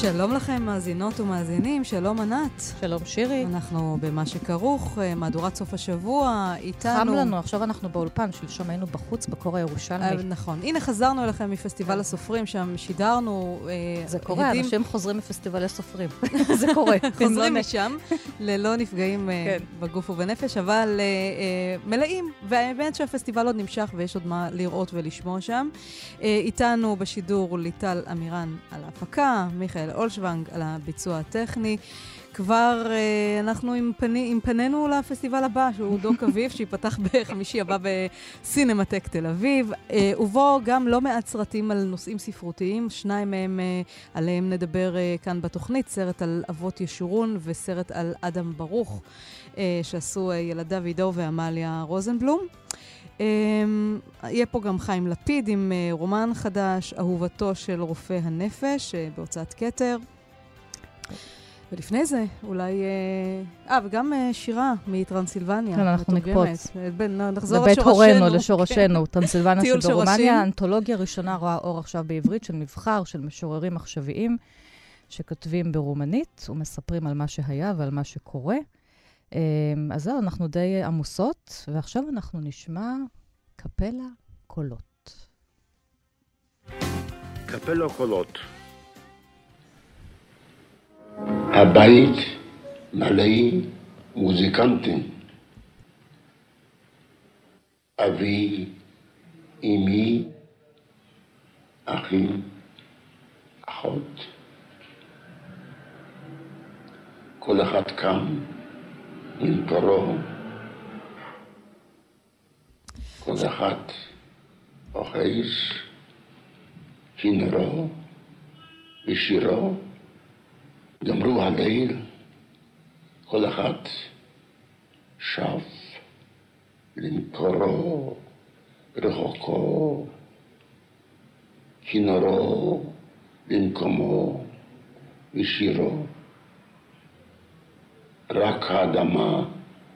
שלום לכם, מאזינות ומאזינים, שלום ענת. שלום שירי. אנחנו במה שכרוך, אה, מהדורת סוף השבוע, איתנו... חם לנו, עכשיו אנחנו באולפן, שלשום היינו בחוץ בקור הירושלמי. אה, נכון. הנה, חזרנו אליכם מפסטיבל הסופרים, שם שידרנו... אה, זה קורה. אנשים חוזרים מפסטיבלי סופרים. זה קורה. חוזרים משם, ללא נפגעים כן. בגוף ובנפש, אבל מלאים. והאמת שהפסטיבל עוד נמשך ויש עוד מה לראות ולשמוע שם. איתנו בשידור ליטל אמירן על ההפקה, מיכאל מיכאל אולשוונג על הביצוע הטכני. כבר uh, אנחנו עם, פני, עם פנינו לפסטיבל הבא, שהוא דוק אביב, שייפתח בחמישי הבא בסינמטק תל אביב, uh, ובו גם לא מעט סרטים על נושאים ספרותיים, שניים מהם uh, עליהם נדבר uh, כאן בתוכנית, סרט על אבות ישורון וסרט על אדם ברוך, uh, שעשו uh, ילדיו עידו ועמליה רוזנבלום. Um, יהיה פה גם חיים לפיד עם uh, רומן חדש, אהובתו של רופא הנפש, uh, בהוצאת כתר. ולפני זה, אולי... אה, uh, וגם שירה מטרנסילבניה. כן, אנחנו נקפוץ. נחזור לבית הורינו, לשורשינו. טרנסילבניה שברומניה, אנתולוגיה ראשונה רואה אור עכשיו בעברית של מבחר, של משוררים עכשוויים, שכותבים ברומנית ומספרים על מה שהיה ועל מה שקורה. אמ, אז זהו, אנחנו די עמוסות, ועכשיו אנחנו נשמע קפלה קולות. קפלה קולות. הבית מלא מוזיקנטים. אבי, אמי, אחים, אחות. כל אחד קם עם תורו. כל אחד אוחז כינורו ושירו. גמרו הליל, כל אחד שב למקורו רחוקו, כינורו במקומו ושירו. רק האדמה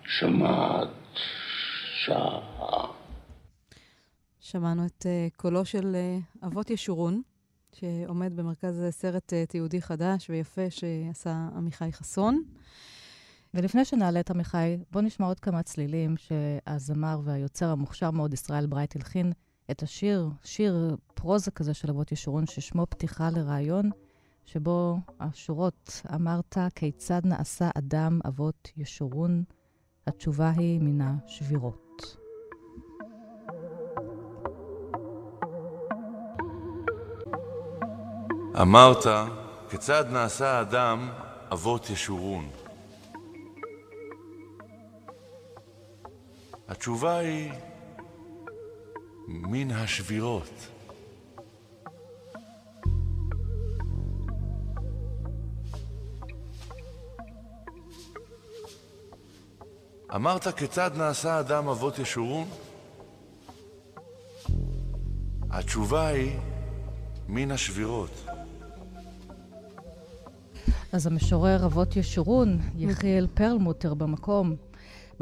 שמעת שעה. שמענו את uh, קולו של uh, אבות ישורון, שעומד במרכז סרט uh, תיעודי חדש ויפה שעשה עמיחי חסון. ולפני שנעלה את עמיחי, בואו נשמע עוד כמה צלילים שהזמר והיוצר המוכשר מאוד, ישראל ברייט, הלחין את השיר, שיר פרוזה כזה של אבות ישורון, ששמו פתיחה לרעיון. שבו השורות אמרת, כיצד נעשה אדם אבות ישורון? התשובה היא מן השבירות. אמרת, כיצד נעשה האדם אבות ישורון? התשובה היא מן השבירות. אמרת כיצד נעשה אדם אבות ישורון? התשובה היא מן השבירות. אז המשורר אבות ישורון, יחיאל פרלמוטר במקום,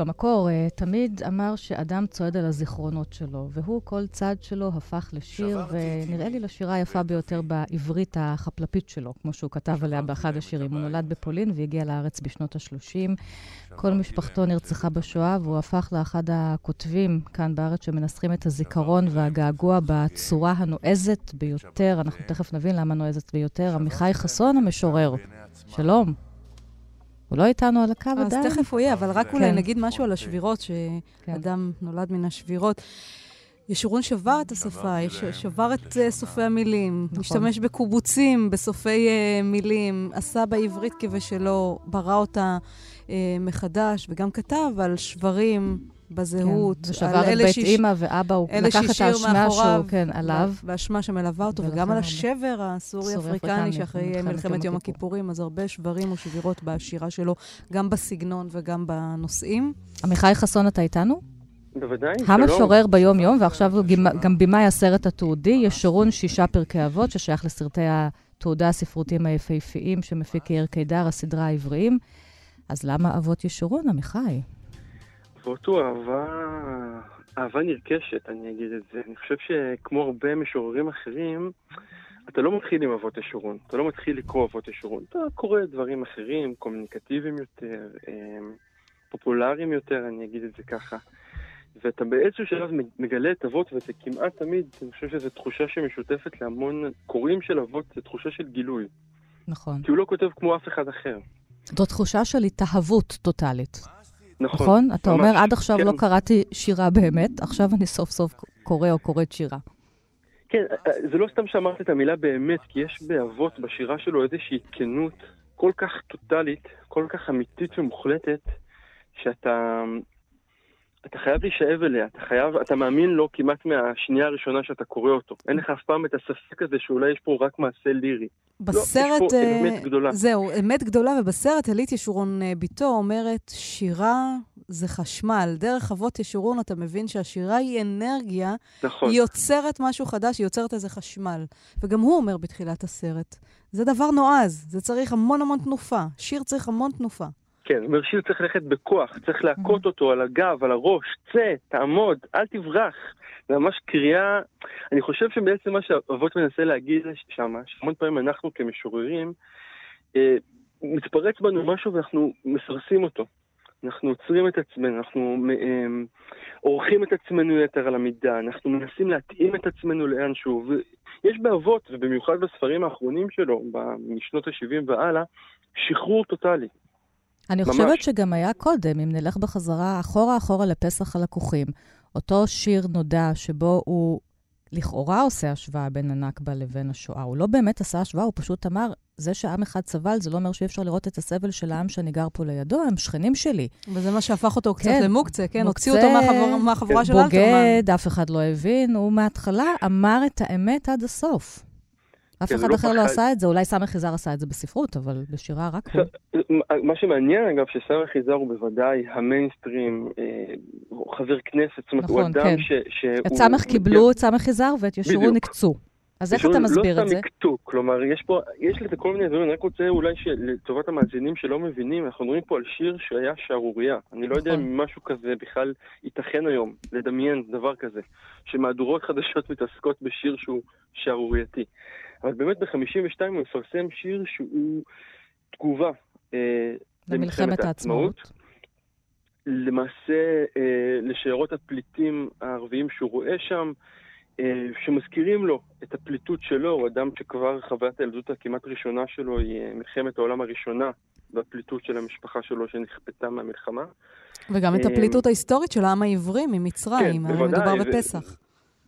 במקור אה, תמיד אמר שאדם צועד על הזיכרונות שלו, והוא, כל צד שלו הפך לשיר, ונראה לי לשירה היפה ביותר בעברית החפלפית שלו, כמו שהוא כתב עליה באחד השירים. הוא נולד בפולין והגיע לארץ בשנות ה-30. כל משפחתו נרצחה בשואה, והוא הפך לאחד הכותבים כאן בארץ שמנסחים את הזיכרון והגעגוע בצורה הנועזת ביותר. אנחנו תכף נבין למה נועזת ביותר. עמיחי חסון המשורר. שלום. הוא לא איתנו על הקו עדיין. אז תכף הוא יהיה, אבל רק אולי כן. נגיד משהו על השבירות, שאדם נולד מן השבירות. ישורון שבר את השפה, שבר את סופי המילים, נכון. משתמש בקובוצים בסופי uh, מילים, עשה בעברית כבשלו, ברא אותה uh, מחדש, וגם כתב על שברים בזהות. כן, ושבר את בית אימא ואבא, הוא לקח את האשמה שהוא, כן, עליו. והאשמה שמלווה אותו, וגם על השבר הסורי-אפריקני שאחרי מלחמת יום הכיפורים, אז הרבה שברים ושבירות בשירה שלו, גם בסגנון וגם בנושאים. עמיחי חסון, אתה איתנו? בוודאי. המשורר ביום-יום, ועכשיו הוא גם במאי הסרט התיעודי, ישורון שישה פרקי אבות, ששייך לסרטי התעודה הספרותיים היפהפיים שמפיק יאיר קידר, הסדרה העבריים. אז למה אבות ישורון, עמיחי? הוא אהבה, אהבה נרכשת, אני אגיד את זה. אני חושב שכמו הרבה משוררים אחרים, אתה לא מתחיל עם אבות ישורון, אתה לא מתחיל לקרוא אבות ישורון, אתה קורא דברים אחרים, קומוניקטיביים יותר, אמ, פופולריים יותר, אני אגיד את זה ככה. ואתה באיזשהו שלב מגלה את אבות, וזה כמעט תמיד, אני חושב שזו תחושה שמשותפת להמון קוראים של אבות, זו תחושה של גילוי. נכון. כי הוא לא כותב כמו אף אחד אחר. זו תחושה של התאהבות טוטאלית. נכון. נכון? אתה ממש, אומר, עד עכשיו כן. לא קראתי שירה באמת, עכשיו אני סוף סוף קורא או קוראת שירה. כן, זה לא סתם שאמרת את המילה באמת, כי יש באבות, בשירה שלו, איזושהי כנות כל כך טוטאלית, כל כך אמיתית ומוחלטת, שאתה אתה חייב להישאב אליה, אתה חייב, אתה מאמין לו כמעט מהשנייה הראשונה שאתה קורא אותו. אין לך אף פעם את הספק הזה שאולי יש פה רק מעשה לירי. בסרט... לא, יש פה uh, אמת גדולה. זהו, אמת גדולה, ובסרט אלית ישורון uh, ביתו אומרת, שירה זה חשמל. דרך אבות ישורון אתה מבין שהשירה היא אנרגיה, נכון. היא יוצרת משהו חדש, היא יוצרת איזה חשמל. וגם הוא אומר בתחילת הסרט, זה דבר נועז, זה צריך המון המון תנופה. שיר צריך המון תנופה. כן, אומר שיר צריך ללכת בכוח, צריך להכות אותו על הגב, על הראש, צא, תעמוד, אל תברח. זה ממש קריאה, אני חושב שבעצם מה שאבות מנסה להגיד שם, שהמון פעמים אנחנו כמשוררים, אה, מתפרץ בנו משהו ואנחנו מסרסים אותו. אנחנו עוצרים את עצמנו, אנחנו אה, עורכים את עצמנו יתר על המידה, אנחנו מנסים להתאים את עצמנו לאנשהו. ויש באבות, ובמיוחד בספרים האחרונים שלו, משנות ה-70 והלאה, שחרור טוטאלי. אני ממש. חושבת שגם היה קודם, אם נלך בחזרה אחורה אחורה לפסח הלקוחים, אותו שיר נודע שבו הוא לכאורה עושה השוואה בין הנכבה לבין השואה. הוא לא באמת עשה השוואה, הוא פשוט אמר, זה שעם אחד סבל, זה לא אומר שאי אפשר לראות את הסבל של העם שאני גר פה לידו, הם שכנים שלי. וזה מה שהפך אותו קצת כן, למוקצה, כן? הוציאו אותו מהחבורה, מהחבורה של אלתרמן. בוגד, אף אחד לא הבין, הוא מההתחלה אמר את האמת עד הסוף. אף כן, אחד לא אחר לא עשה את זה, אולי סמך יזהר עשה את זה בספרות, אבל בשירה רק הוא. מה שמעניין, אגב, שסמך יזהר הוא בוודאי המיינסטרים, אה, חבר כנסת, זאת אומרת, הוא נכון, אדם כן. את סמך קיבלו את סמך יזהר ואת ישורון נקצו. אז איך אתה מסביר לא את זה? לא סתם יקטו, כלומר, יש פה, יש לזה כל מיני דברים, אני רק רוצה אולי לטובת המאזינים שלא מבינים, אנחנו מדברים פה על שיר שהיה שערורייה. אני לא יודע נכון. אם משהו כזה בכלל ייתכן היום, לדמיין דבר כזה, שמהדורות חדשות מתעסקות בשיר שהוא שערורייתי. אבל באמת ב-52 הוא מפרסם שיר שהוא תגובה אה, למלחמת העצמאות. למעשה אה, לשיירות הפליטים הערביים שהוא רואה שם, אה, שמזכירים לו את הפליטות שלו, הוא אדם שכבר חוויית הילדות הכמעט ראשונה שלו היא מלחמת העולם הראשונה והפליטות של המשפחה שלו שנכפתה מהמלחמה. וגם את הפליטות ההיסטורית של העם העברי ממצרים, כן, בוודאי. מדובר בפסח.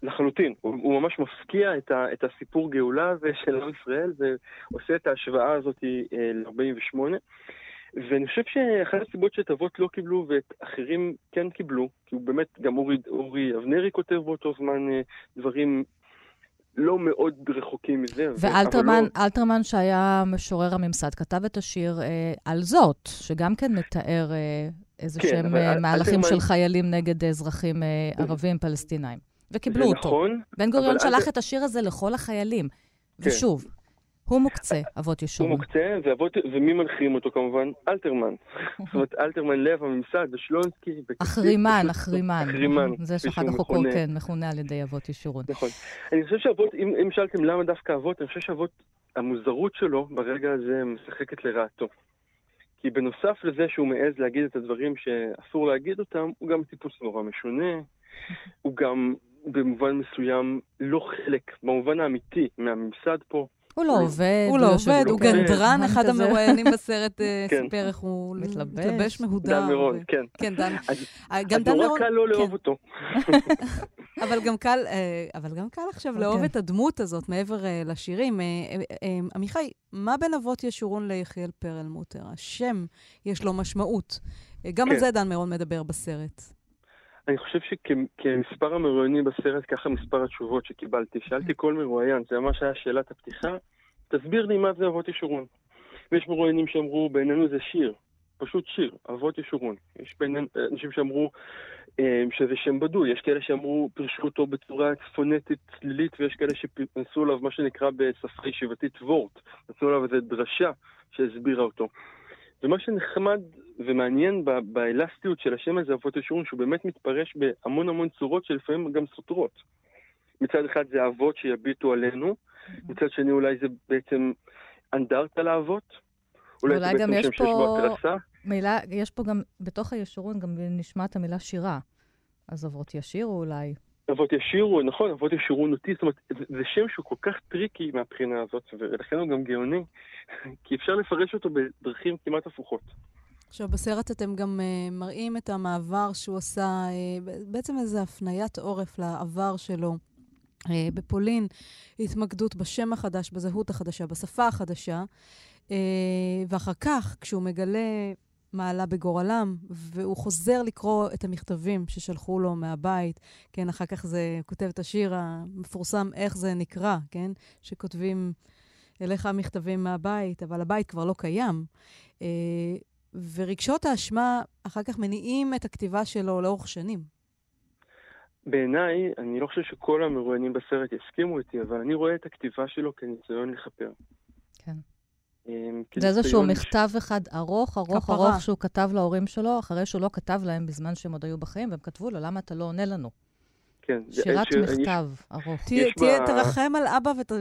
לחלוטין. הוא, הוא ממש מפקיע את, ה, את הסיפור גאולה הזה של עם ישראל ועושה את ההשוואה הזאת אה, ל-48. ואני חושב שאחת הסיבות שאת אבות לא קיבלו ואת אחרים כן קיבלו, כי הוא באמת, גם אורי, אורי אבנרי כותב באותו זמן אה, דברים לא מאוד רחוקים מזה. ואלתרמן, לא... אלתרמן שהיה משורר הממסד, כתב את השיר אה, על זאת, שגם כן מתאר אה, איזה כן, שהם אה, מהלכים אלתרמן... של חיילים נגד אזרחים אה, ערבים פלסטינאים. וקיבלו אותו. נכון. בן גוריון שלח את השיר הזה לכל החיילים. כן. ושוב, הוא מוקצה, אבות ישורון. הוא מוקצה, ואבות, ומי מנחים אותו כמובן? אלתרמן. זאת אומרת, אלתרמן לב הממסד, ושלונסקי. אחרימן, אחרימן. אחרימן. זה שאחר כך הוא כן, מכונה על ידי אבות ישורון. נכון. אני חושב שאבות, אם, אם שאלתם למה דווקא אבות, אני חושב שאבות, המוזרות שלו ברגע הזה משחקת לרעתו. כי בנוסף לזה שהוא מעז להגיד את הדברים שאסור להגיד אותם, הוא גם טיפוס נורא משונה. הוא גם במובן מסוים לא חלק, במובן האמיתי, מהממסד פה. הוא לא עובד. הוא לא עובד, הוא גנדרן, אחד המרואיינים בסרט אה, כן. סיפר איך הוא מתלבש מהודר. דן מירון, כן. כן, דן. אז נורא קל לא לאהוב כן. אותו. אבל גם קל, אה, אבל גם קל עכשיו לאהוב אוקיי. את הדמות הזאת מעבר אה, לשירים. עמיחי, מה בין אבות ישורון ליחיאל פרלמוטר? השם, יש לו משמעות. גם על כן. זה דן מירון מדבר בסרט. אני חושב שכמספר המרואיינים בסרט, ככה מספר התשובות שקיבלתי. שאלתי כל מרואיין, זה ממש היה שאלת הפתיחה, תסביר לי מה זה אבות ישורון. ויש מרואיינים שאמרו, בעינינו זה שיר. פשוט שיר, אבות ישורון. יש בין אנשים שאמרו אה, שזה שם בדוי, יש כאלה שאמרו, פירשו אותו בצורה פונטית צלילית, ויש כאלה שפנסו עליו מה שנקרא בשפה ישיבתית וורט, נתנו עליו איזו דרשה שהסבירה אותו. ומה שנחמד ומעניין באלסטיות של השם הזה, אבות ישורון, שהוא באמת מתפרש בהמון המון צורות שלפעמים גם סותרות. מצד אחד זה אבות שיביטו עלינו, מצד שני אולי זה בעצם אנדרטה לאבות, אולי, אולי גם יש פה מילה, יש פה גם, בתוך הישורון גם נשמעת המילה שירה. אז אבות ישירו אולי. אבות ישירו, נכון, אבות ישירו אותי, זאת אומרת, זה, זה שם שהוא כל כך טריקי מהבחינה הזאת, ולכן הוא גם גאוני, כי אפשר לפרש אותו בדרכים כמעט הפוכות. עכשיו, בסרט אתם גם uh, מראים את המעבר שהוא עשה, uh, בעצם איזו הפניית עורף לעבר שלו. Uh, בפולין, התמקדות בשם החדש, בזהות החדשה, בשפה החדשה. אה, ואחר כך, כשהוא מגלה מה עלה בגורלם, והוא חוזר לקרוא את המכתבים ששלחו לו מהבית, כן, אחר כך זה כותב את השיר המפורסם, איך זה נקרא, כן, שכותבים אליך מכתבים מהבית, אבל הבית כבר לא קיים. אה, ורגשות האשמה אחר כך מניעים את הכתיבה שלו לאורך שנים. בעיניי, אני לא חושב שכל המרואיינים בסרט יסכימו איתי, אבל אני רואה את הכתיבה שלו כניסיון לכפר. כן. אמ, זה איזשהו מכתב אחד ארוך, ארוך, כפרה. ארוך, שהוא כתב להורים שלו, אחרי שהוא לא כתב להם בזמן שהם עוד היו בחיים, והם כתבו לו, למה אתה לא עונה לנו? כן. שירת ש... מכתב יש... ארוך. תהיה, ב... תרחם על אבא ות...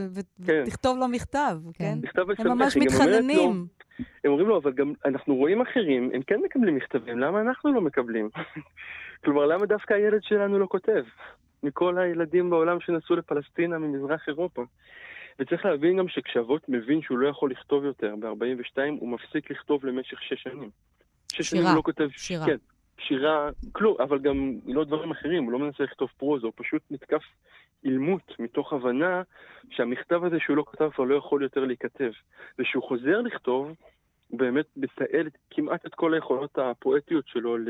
כן. ותכתוב לו מכתב, כן? מכתב הם ממש מתחננים. הם אומרים לו, אבל גם אנחנו רואים אחרים, הם כן מקבלים מכתבים, למה אנחנו לא מקבלים? כלומר, למה דווקא הילד שלנו לא כותב? מכל הילדים בעולם שנסעו לפלסטינה ממזרח אירופה. וצריך להבין גם שכשאבות מבין שהוא לא יכול לכתוב יותר ב-42, הוא מפסיק לכתוב למשך שש שנים. שש שנים הוא לא כותב... שירה. כן, שירה, כלום, אבל גם לא דברים אחרים, הוא לא מנסה לכתוב פרוזה, הוא פשוט נתקף אילמות מתוך הבנה שהמכתב הזה שהוא לא כתב כבר לא יכול יותר להיכתב. וכשהוא חוזר לכתוב, הוא באמת מתעל כמעט את כל היכולות הפואטיות שלו ל...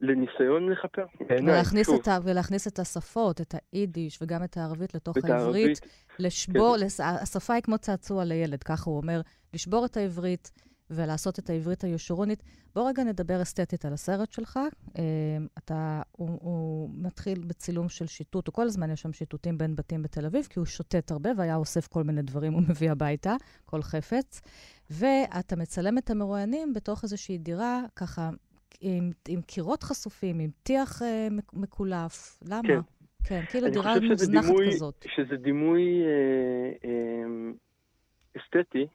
לניסיון לכפר. ולהכניס, את ה, ולהכניס את השפות, את היידיש וגם את הערבית לתוך העברית. לשבור, כן. לס... השפה היא כמו צעצוע לילד, ככה הוא אומר, לשבור את העברית ולעשות את העברית הישורונית. בוא רגע נדבר אסתטית על הסרט שלך. אה, אתה, הוא, הוא מתחיל בצילום של שיטוט, הוא כל הזמן יש שם שיטוטים בין בתים בתל אביב, כי הוא שוטט הרבה והיה אוסף כל מיני דברים, הוא מביא הביתה, כל חפץ. ואתה מצלם את המרואיינים בתוך איזושהי דירה, ככה עם, עם קירות חשופים, עם טיח אה, מקולף. למה? כן. כן, כאילו דירה מוזנחת דימוי, כזאת. שזה דימוי אה, אה, אסתטי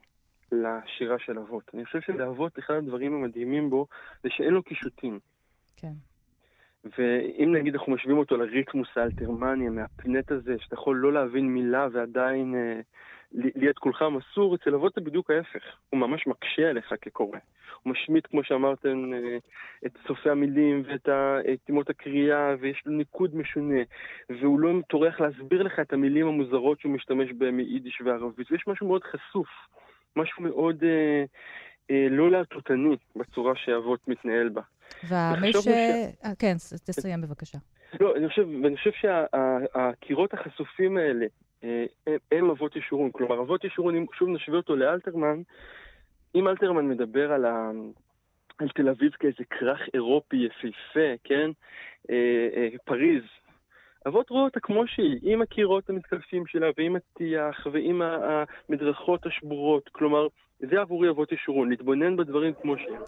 לשירה של אבות. אני חושב שלאבות, אחד הדברים המדהימים בו, זה שאין לו קישוטים. כן. ואם נגיד אנחנו משווים אותו לריקמוס האלתרמני, מהפנט הזה, שאתה יכול לא להבין מילה ועדיין אה, לי את כולך מסור, אצל אבות זה בדיוק ההפך. הוא ממש מקשה עליך כקורא. הוא משמיט, כמו שאמרתם, אה, את סופי המילים ואת תימות הקריאה, ויש לו ניקוד משונה, והוא לא טורח להסביר לך את המילים המוזרות שהוא משתמש בהן מיידיש וערבית. ויש משהו מאוד חשוף, משהו מאוד אה, אה, לא להטוטני בצורה שאבות מתנהל בה. והמי ש... אה, כן, תסיים בבקשה. לא, אני חושב, ואני חושב שהקירות החשופים האלה, אה, הם, הם אבות ישורון. כלומר, אבות ישורון, אם שוב נשווה אותו לאלתרמן, אם אלתרמן מדבר על, ה... על תל אביב כאיזה כרך אירופי יפהפה, כן? אה, פריז. אבות רואה אותה כמו שהיא, עם הקירות המתקלפים שלה, ועם הטיח, ועם המדרכות השבורות. כלומר, זה עבורי אבות ישורון, להתבונן בדברים כמו שהם.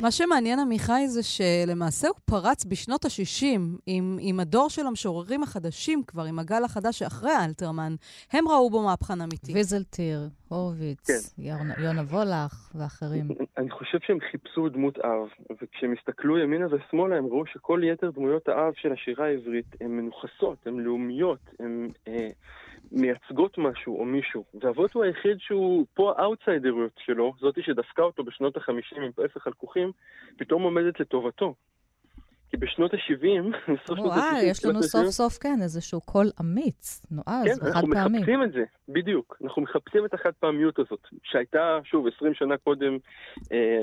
מה שמעניין, עמיחי, זה שלמעשה הוא פרץ בשנות ה-60 עם, עם הדור של המשוררים החדשים כבר, עם הגל החדש שאחרי האלתרמן. הם ראו בו מהפכן אמיתי. ויזלטיר, הורוביץ, כן. יונה וולך ואחרים. אני חושב שהם חיפשו דמות אב, וכשהם הסתכלו ימינה ושמאלה, הם ראו שכל יתר דמויות האב של השירה העברית הן מנוכסות, הן לאומיות, הן... אה, מייצגות משהו או מישהו. ואבות הוא היחיד שהוא פה האאוטסיידריות שלו, זאתי שדפקה אותו בשנות החמישים עם פסח על כוכים, פתאום עומדת לטובתו. כי בשנות ה-70, בסוף שנות ה-70... וואי, יש לנו סוף סוף, כן, איזשהו קול אמיץ, נועז כן, וחד פעמי. כן, אנחנו מחפשים את זה, בדיוק. אנחנו מחפשים את החד פעמיות הזאת, שהייתה, שוב, 20 שנה קודם אה,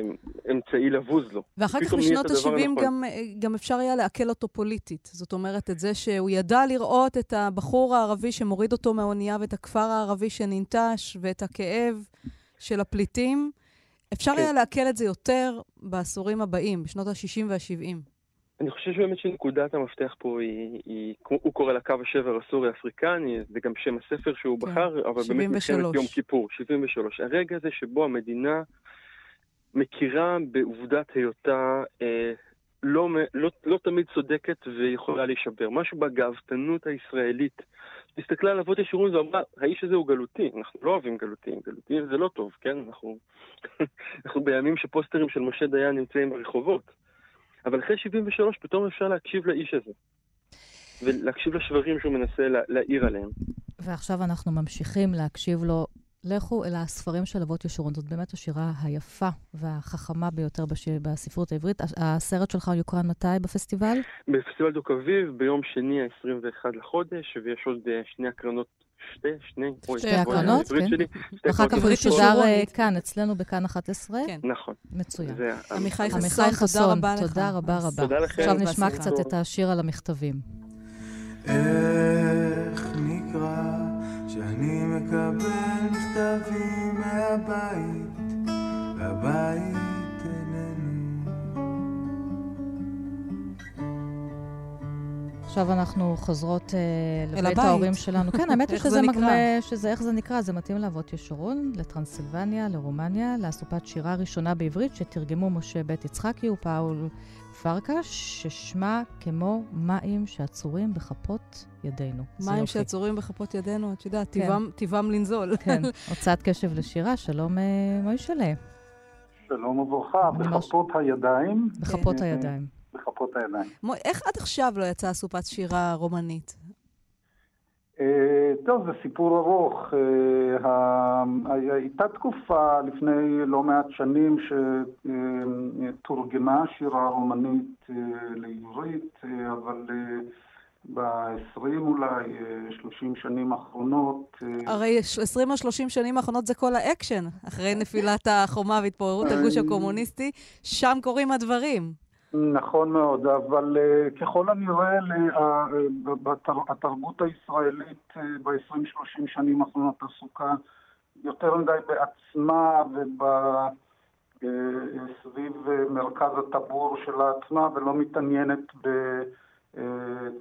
אמצעי לבוז לו. ואחר כך בשנות ה-70 גם, אה, גם אפשר היה לעכל אותו פוליטית. זאת אומרת, את זה שהוא ידע לראות את הבחור הערבי שמוריד אותו מהאונייה ואת הכפר הערבי שננטש ואת הכאב של הפליטים. אפשר כן. היה לעכל את זה יותר בעשורים הבאים, בשנות ה-60 וה-70. אני חושב שבאמת שנקודת המפתח פה היא, היא הוא קורא לה קו השבר הסורי-אפריקני, זה גם שם הספר שהוא כן, בחר, אבל 73. באמת מלחמת יום כיפור, 73. הרגע הזה שבו המדינה מכירה בעובדת היותה אה, לא, לא, לא תמיד צודקת ויכולה להישבר. משהו בגאוותנות הישראלית. הסתכלה על אבות ישורון ואמרה, האיש הזה הוא גלותי, אנחנו לא אוהבים גלותיים, גלותיים זה לא טוב, כן? אנחנו, אנחנו בימים שפוסטרים של משה דיין נמצאים ברחובות. אבל אחרי 73 פתאום אפשר להקשיב לאיש הזה. ולהקשיב לשברים שהוא מנסה לה, להעיר עליהם. ועכשיו אנחנו ממשיכים להקשיב לו. לכו אל הספרים של אבות ישורון. זאת באמת השירה היפה והחכמה ביותר בש... בספרות העברית. הסרט שלך יוקרן מתי בפסטיבל? בפסטיבל דוק אביב, ביום שני ה-21 לחודש, ויש עוד אה, שני הקרנות שתי, שני, שתי הקרנות, כן. ואחר כך הוא ישודר אה, כאן, אצלנו בכאן 11. כן. נכון. מצוין. עמיחי חסון, תודה רבה לך. תודה רבה רבה. עכשיו נשמע קצת את השיר על המכתבים. עכשיו אנחנו חוזרות uh, לבית ההורים שלנו. כן, האמת היא שזה מגמה, שזה, איך זה נקרא? זה מתאים לאבות ישורון, לטרנסילבניה, לרומניה, לאסופת שירה ראשונה בעברית שתרגמו משה בית יצחקי ופאול פרקש, ששמה כמו מים שעצורים בכפות ידינו. מים שעצורים בכפות ידינו, את יודעת, כן. טיבם לנזול. כן, הוצאת קשב לשירה, שלום אה, מוישלה. שלום וברכה, בכפות הידיים. בכפות הידיים. בכפות הידיים. איך עד עכשיו לא יצאה אסופת שירה רומנית? אה, טוב, זה סיפור ארוך. אה, הייתה תקופה לפני לא מעט שנים שתורגמה שירה רומנית אה, לעברית, אבל ב-20 אולי, 30 שנים האחרונות. הרי 20 או 30 שנים האחרונות זה כל האקשן, אחרי נפילת החומה והתפוררות הגוש הקומוניסטי, שם קורים הדברים. נכון מאוד, אבל uh, ככל הנראה uh, התרבות הישראלית uh, ב-20-30 שנים האחרונות עסוקה יותר מדי בעצמה וסביב מרכז הטבור שלה עצמה ולא מתעניינת ב... אה,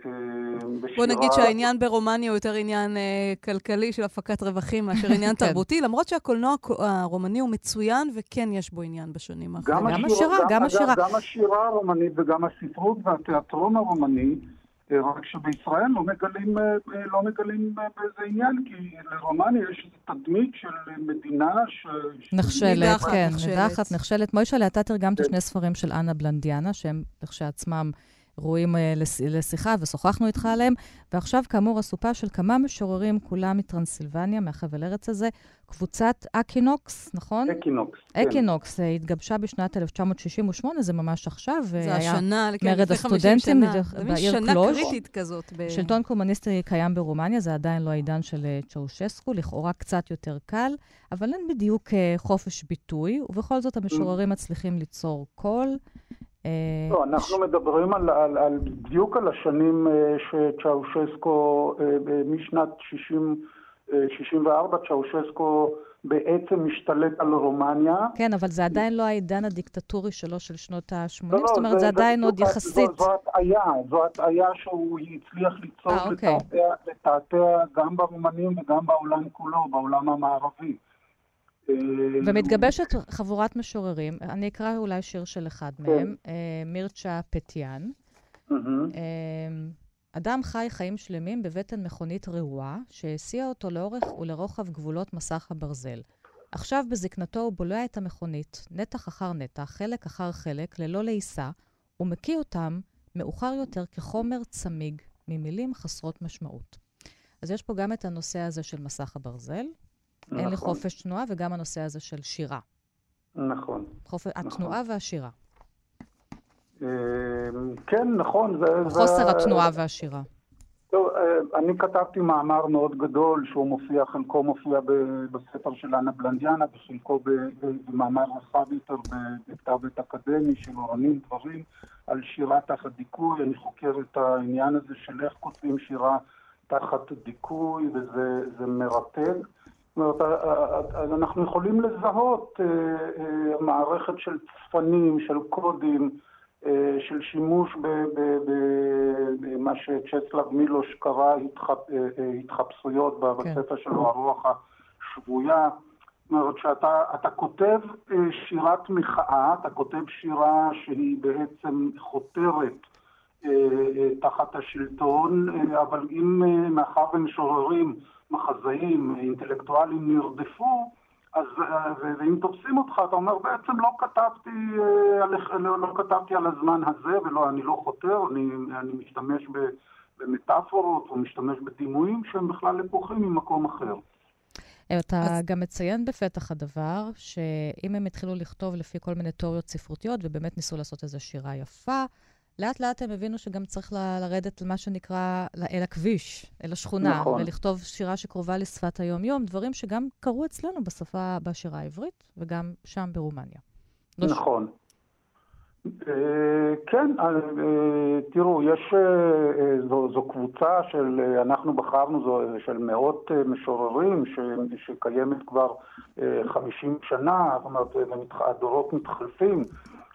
אה, בוא נגיד שהעניין ברומניה הוא יותר עניין אה, כלכלי של הפקת רווחים מאשר עניין כן. תרבותי, למרות שהקולנוע הרומני הוא מצוין וכן יש בו עניין בשנים האחרונות. גם השירה, גם השירה. גם השירה הרומנית וגם הספרות והתיאטרון הרומני. רק שבישראל לא מגלים, לא מגלים באיזה עניין, כי לרומניה יש איזו תדמית של מדינה ש... נכשלת, כן, נידחת, נכשלת. מוישלה, אתה תרגמת כן. שני ספרים של אנה בלנדיאנה, שהם לכשעצמם ראויים אה, לשיחה, ושוחחנו איתך עליהם. ועכשיו, כאמור, אסופה של כמה משוררים, כולם מטרנסילבניה, מהחבל ארץ הזה, קבוצת אקינוקס, נכון? אקינוקס, כן. אקינוקס, אה, התגבשה בשנת 1968, זה ממש עכשיו. זה השנה, כן, מרד הסטודנטים בעיר קלוש. שנה קריטית כזאת. ב... שלטון קומוניסטי קיים ברומניה, זה עדיין לא העידן של אה, צ'אושסקו, לכאורה קצת יותר קל, אבל אין בדיוק חופש ביטוי, ובכל זאת המשוררים מצליחים ליצור קול. אה, לא, אנחנו מדברים על, על, על בדיוק על השנים אה, שצ'אושסקו, אה, משנת 60, 64, צ'אושסקו בעצם משתלט על רומניה. כן, אבל זה עדיין לא העידן הדיקטטורי שלו של שנות ה-80, לא, לא, זאת אומרת, זה, זה עדיין עוד יחסית... זו, זו הטעיה, זו הטעיה שהוא הצליח ליצור, 아, אוקיי. לתעתע גם ברומנים וגם בעולם כולו, בעולם המערבי. ומתגבשת חבורת משוררים, אני אקרא אולי שיר של אחד כן. מהם, אה, מירצ'ה פטיאן. אה, אדם חי חיים שלמים בבטן מכונית רעועה, שהסיע אותו לאורך ולרוחב גבולות מסך הברזל. עכשיו בזקנתו הוא בולע את המכונית, נתח אחר נתח, חלק אחר חלק, ללא לעיסה, ומקיא אותם מאוחר יותר כחומר צמיג, ממילים חסרות משמעות. אז יש פה גם את הנושא הזה של מסך הברזל, נכון. אין לי. חופש תנועה, וגם הנושא הזה של שירה. נכון. חופ... נכון. התנועה והשירה. אמ, כן, נכון. זה, חוסר זה... התנועה והשירה. טוב, אה, אני כתבתי מאמר מאוד גדול, שהוא מופיע, חלקו מופיע בספר של אנה בלנדיאנה, וחלקו במאמר רחב יותר בכתב עת אקדמי של אורנים דברים, על שירה תחת דיכוי. אני חוקר את העניין הזה של איך כותבים שירה תחת דיכוי, וזה מרתק. זאת אומרת, אנחנו יכולים לזהות מערכת של צפנים, של קודים, של שימוש במה שצ'סלב מילוש קרא התחפשויות כן. בספר שלו, הרוח השבויה. זאת אומרת שאתה כותב שירת מחאה, אתה כותב שירה שהיא בעצם חותרת תחת השלטון, אבל אם מאחר ומשוררים, מחזאים, אינטלקטואלים נרדפו, אז ואם תופסים אותך, אתה אומר, בעצם לא כתבתי, לא, לא כתבתי על הזמן הזה, ולא, אני לא חותר, אני, אני משתמש במטאפורות, או משתמש בדימויים שהם בכלל לקוחים ממקום אחר. אתה אז... גם מציין בפתח הדבר, שאם הם התחילו לכתוב לפי כל מיני תיאוריות ספרותיות, ובאמת ניסו לעשות איזו שירה יפה, לאט לאט הם הבינו שגם צריך ל- לרדת למה שנקרא אל הכביש, אל השכונה, נכון. ולכתוב שירה שקרובה לשפת היום-יום, דברים שגם קרו אצלנו בשפה, בשירה העברית, וגם שם ברומניה. לא נכון. אה, כן, אה, תראו, יש, אה, זו, זו קבוצה של, אנחנו בחרנו, זו, של מאות משוררים ש, שקיימת כבר 50 שנה, זאת אומרת, הדורות מתחלפים.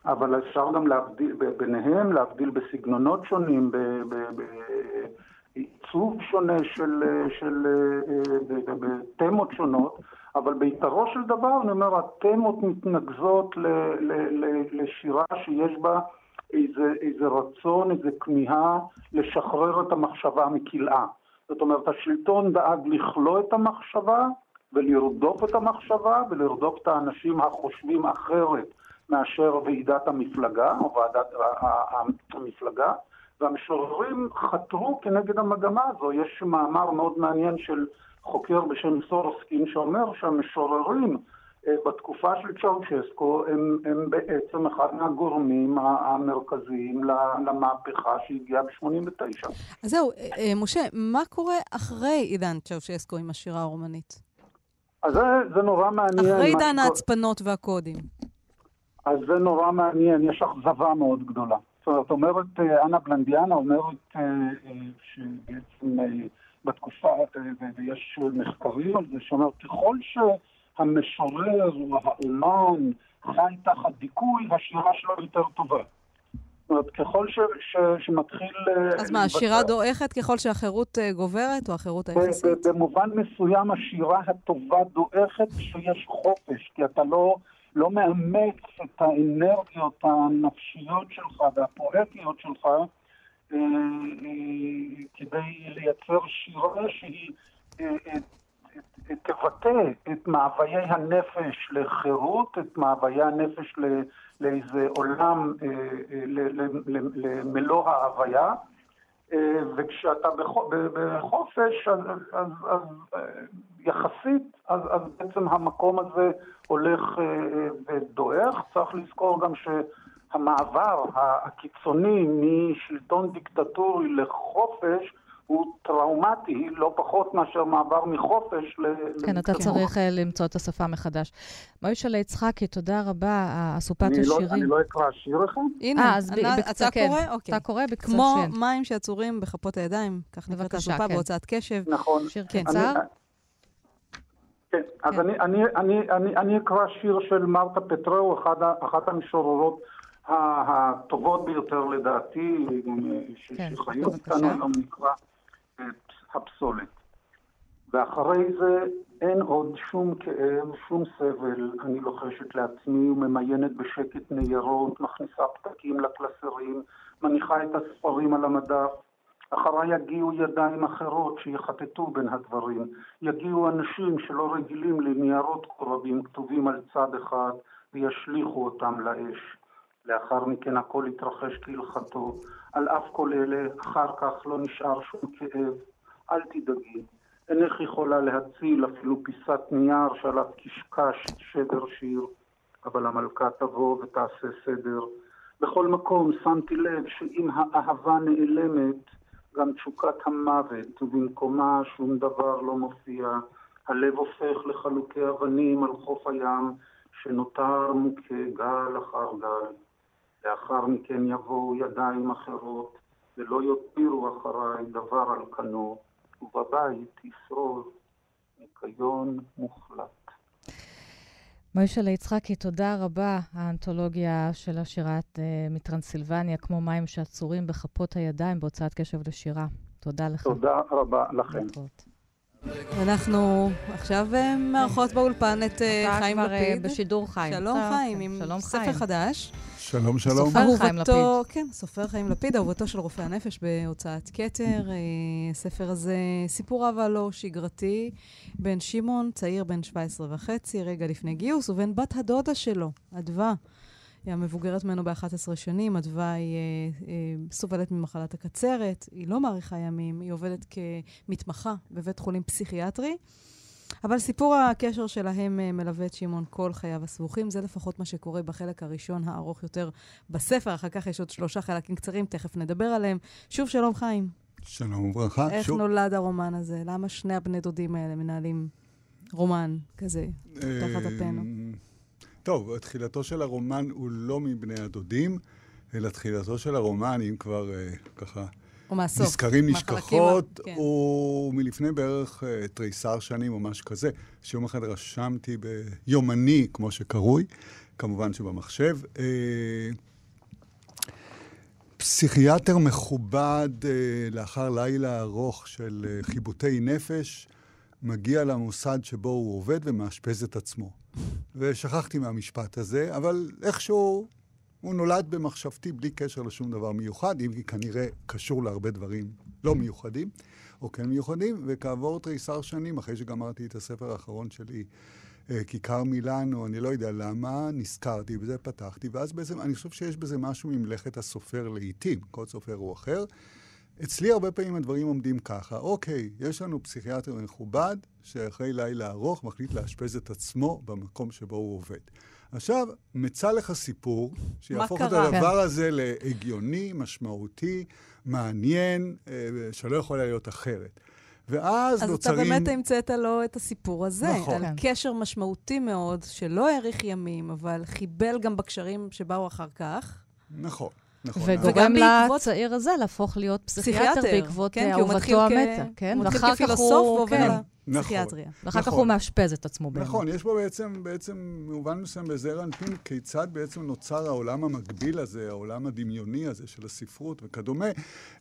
אבל אפשר גם להבדיל ביניהם, להבדיל בסגנונות שונים, בעיצוב שונה של, של, בתמות שונות, אבל בעיקרו של דבר, אני אומר, התמות מתנקזות ל, ל, ל, לשירה שיש בה איזה, איזה רצון, איזה כמיהה לשחרר את המחשבה מכלאה. זאת אומרת, השלטון דאג לכלוא את המחשבה ולרדוף את המחשבה ולרדוף את האנשים החושבים אחרת מאשר ועידת המפלגה, או ועדת המפלגה, והמשוררים חתרו כנגד המגמה הזו. יש מאמר מאוד מעניין של חוקר בשם סורסקין שאומר שהמשוררים אה, בתקופה של צ'אוצ'סקו הם, הם בעצם אחד מהגורמים המרכזיים למהפכה שהגיעה ב-89. אז זהו, אה, אה, משה, מה קורה אחרי עידן צ'אוצ'סקו עם השירה הרומנית? אז זה, זה נורא מעניין. אחרי עידן ההצפנות והקודים. אז זה נורא מעניין, יש אכזבה מאוד גדולה. זאת אומרת, אה, אנה בלנדיאנה אומרת אה, אה, שבעצם בתקופה, ויש מחקרים על זה, שאומר, ככל שהמשורר או האומן חי תחת דיכוי, השירה שלו יותר טובה. זאת אומרת, ככל ש, ש, שמתחיל... אז מה, השירה דועכת ככל שהחירות גוברת, או החירות היחסית? במובן מסוים השירה הטובה דועכת כשיש חופש, כי אתה לא... לא מאמץ את האנרגיות הנפשיות שלך והפואטיות שלך אה, אה, כדי לייצר שירה שהיא אה, תבטא את מאוויי הנפש לחירות, את מאוויי הנפש לאיזה עולם, למלוא ההוויה. וכשאתה בחופש, אז, אז, אז יחסית, אז, אז בעצם המקום הזה הולך אה, אה, ודועך. צריך לזכור גם שהמעבר הקיצוני משלטון דיקטטורי לחופש הוא טראומטי, לא פחות מאשר מעבר מחופש ל... כן, אתה צריך אה, למצוא את השפה מחדש. מוישלה יצחקי, תודה רבה, אסופת לא- השירים. אני לא אקרא שיר אחד? הנה, אתה כן. קורא? אוקיי. אתה קורא בקצת כמו מים שעצורים בכפות הידיים, כך נקראת אסופה כן. בהוצאת קשב. נכון. שיר קצר. כן, אז כן. אני, אני, אני, אני, אני אקרא שיר של מרתה פטרו, אחת המשוררות הטובות ביותר לדעתי, כן, שחיות איתנו היום נקרא את הפסולת. ואחרי זה אין עוד שום כאב, שום סבל. אני לוחשת לעצמי וממיינת בשקט ניירות, מכניסה פתקים לקלסרים, מניחה את הספרים על המדף. אחריי יגיעו ידיים אחרות שיחטטו בין הדברים. יגיעו אנשים שלא רגילים לניירות קורבים כתובים על צד אחד וישליכו אותם לאש. לאחר מכן הכל יתרחש כהלכתו. על אף כל אלה, אחר כך לא נשאר שום כאב. אל תדאגי. אינך יכולה להציל אפילו פיסת נייר שעליו קשקש שבר שיר, אבל המלכה תבוא ותעשה סדר. בכל מקום שמתי לב שאם האהבה נעלמת, גם תשוקת המוות, ובמקומה שום דבר לא מופיע. הלב הופך לחלוקי אבנים על חוף הים, שנותר מוכה גל אחר גל. לאחר מכן יבואו ידיים אחרות, ולא יותירו אחריי דבר על כנו, ובבית ישרוד ניקיון מוחלט. מוישלה יצחקי, תודה רבה. האנתולוגיה של השירת אה, מטרנסילבניה, כמו מים שעצורים בכפות הידיים בהוצאת קשב לשירה. תודה לך. תודה רבה לכם. אנחנו עכשיו אה, מארחות באולפן את אה, חיים לפיד. בשידור חיים. שלום חיים, עם ספר חדש. שלום, שלום. סופר חיים לפיד. כן, סופר חיים לפיד, אהובתו של רופא הנפש בהוצאת כתר. הספר הזה, סיפור אהבה לא שגרתי, בן שמעון, צעיר בן 17 וחצי, רגע לפני גיוס, ובן בת הדודה שלו, אדווה. היא המבוגרת ממנו ב-11 שנים, אדווה היא אה, אה, סובלת ממחלת הקצרת, היא לא מאריכה ימים, היא עובדת כמתמחה בבית חולים פסיכיאטרי. אבל סיפור הקשר שלהם אה, מלווה את שמעון כל חייו הסבוכים. זה לפחות מה שקורה בחלק הראשון, הארוך יותר בספר. אחר כך יש עוד שלושה חלקים קצרים, תכף נדבר עליהם. שוב, שלום חיים. שלום וברכה. איך שוב... נולד הרומן הזה? למה שני הבני דודים האלה מנהלים רומן כזה תחת אפינו? טוב, תחילתו של הרומן הוא לא מבני הדודים, אלא תחילתו של הרומן, אם כבר uh, ככה... או מהסוף. נזכרים נשכחות, כן. מלפני בערך uh, תריסר שנים או משהו כזה, שיום אחד רשמתי ביומני, כמו שקרוי, כמובן שבמחשב. Uh, פסיכיאטר מכובד uh, לאחר לילה ארוך של uh, חיבוטי נפש, מגיע למוסד שבו הוא עובד ומאשפז את עצמו. ושכחתי מהמשפט הזה, אבל איכשהו הוא נולד במחשבתי בלי קשר לשום דבר מיוחד, אם כי כנראה קשור להרבה דברים לא מיוחדים, או כן מיוחדים, וכעבור תריסר שנים, אחרי שגמרתי את הספר האחרון שלי, אה, כיכר מילאנו, אני לא יודע למה, נזכרתי בזה, פתחתי, ואז בעצם אני חושב שיש בזה משהו ממלאכת הסופר לעיתים, כל סופר הוא אחר. אצלי הרבה פעמים הדברים עומדים ככה, אוקיי, יש לנו פסיכיאטר מכובד, שאחרי לילה ארוך מחליט לאשפז את עצמו במקום שבו הוא עובד. עכשיו, מצא לך סיפור שיהפוך את הדבר הזה להגיוני, משמעותי, מעניין, אה, שלא יכול להיות אחרת. ואז אז נוצרים... אז אתה באמת המצאת לו את הסיפור הזה. נכון. על כן. קשר משמעותי מאוד, שלא האריך ימים, אבל חיבל גם בקשרים שבאו אחר כך. נכון. נכון. וגורם לצעיר הזה להפוך להיות פסיכיאטר בעקבות כן, אהובתו המתה. כן, הוא מתחיל כפילוסוף ועובר לפסיכיאטריה. נכון, ואחר כך הוא מאשפז את עצמו באמת. נכון, יש פה בעצם, בעצם, במובן מסוים בזעיר אנפין, כיצד בעצם נוצר העולם המקביל הזה, העולם הדמיוני הזה של הספרות וכדומה,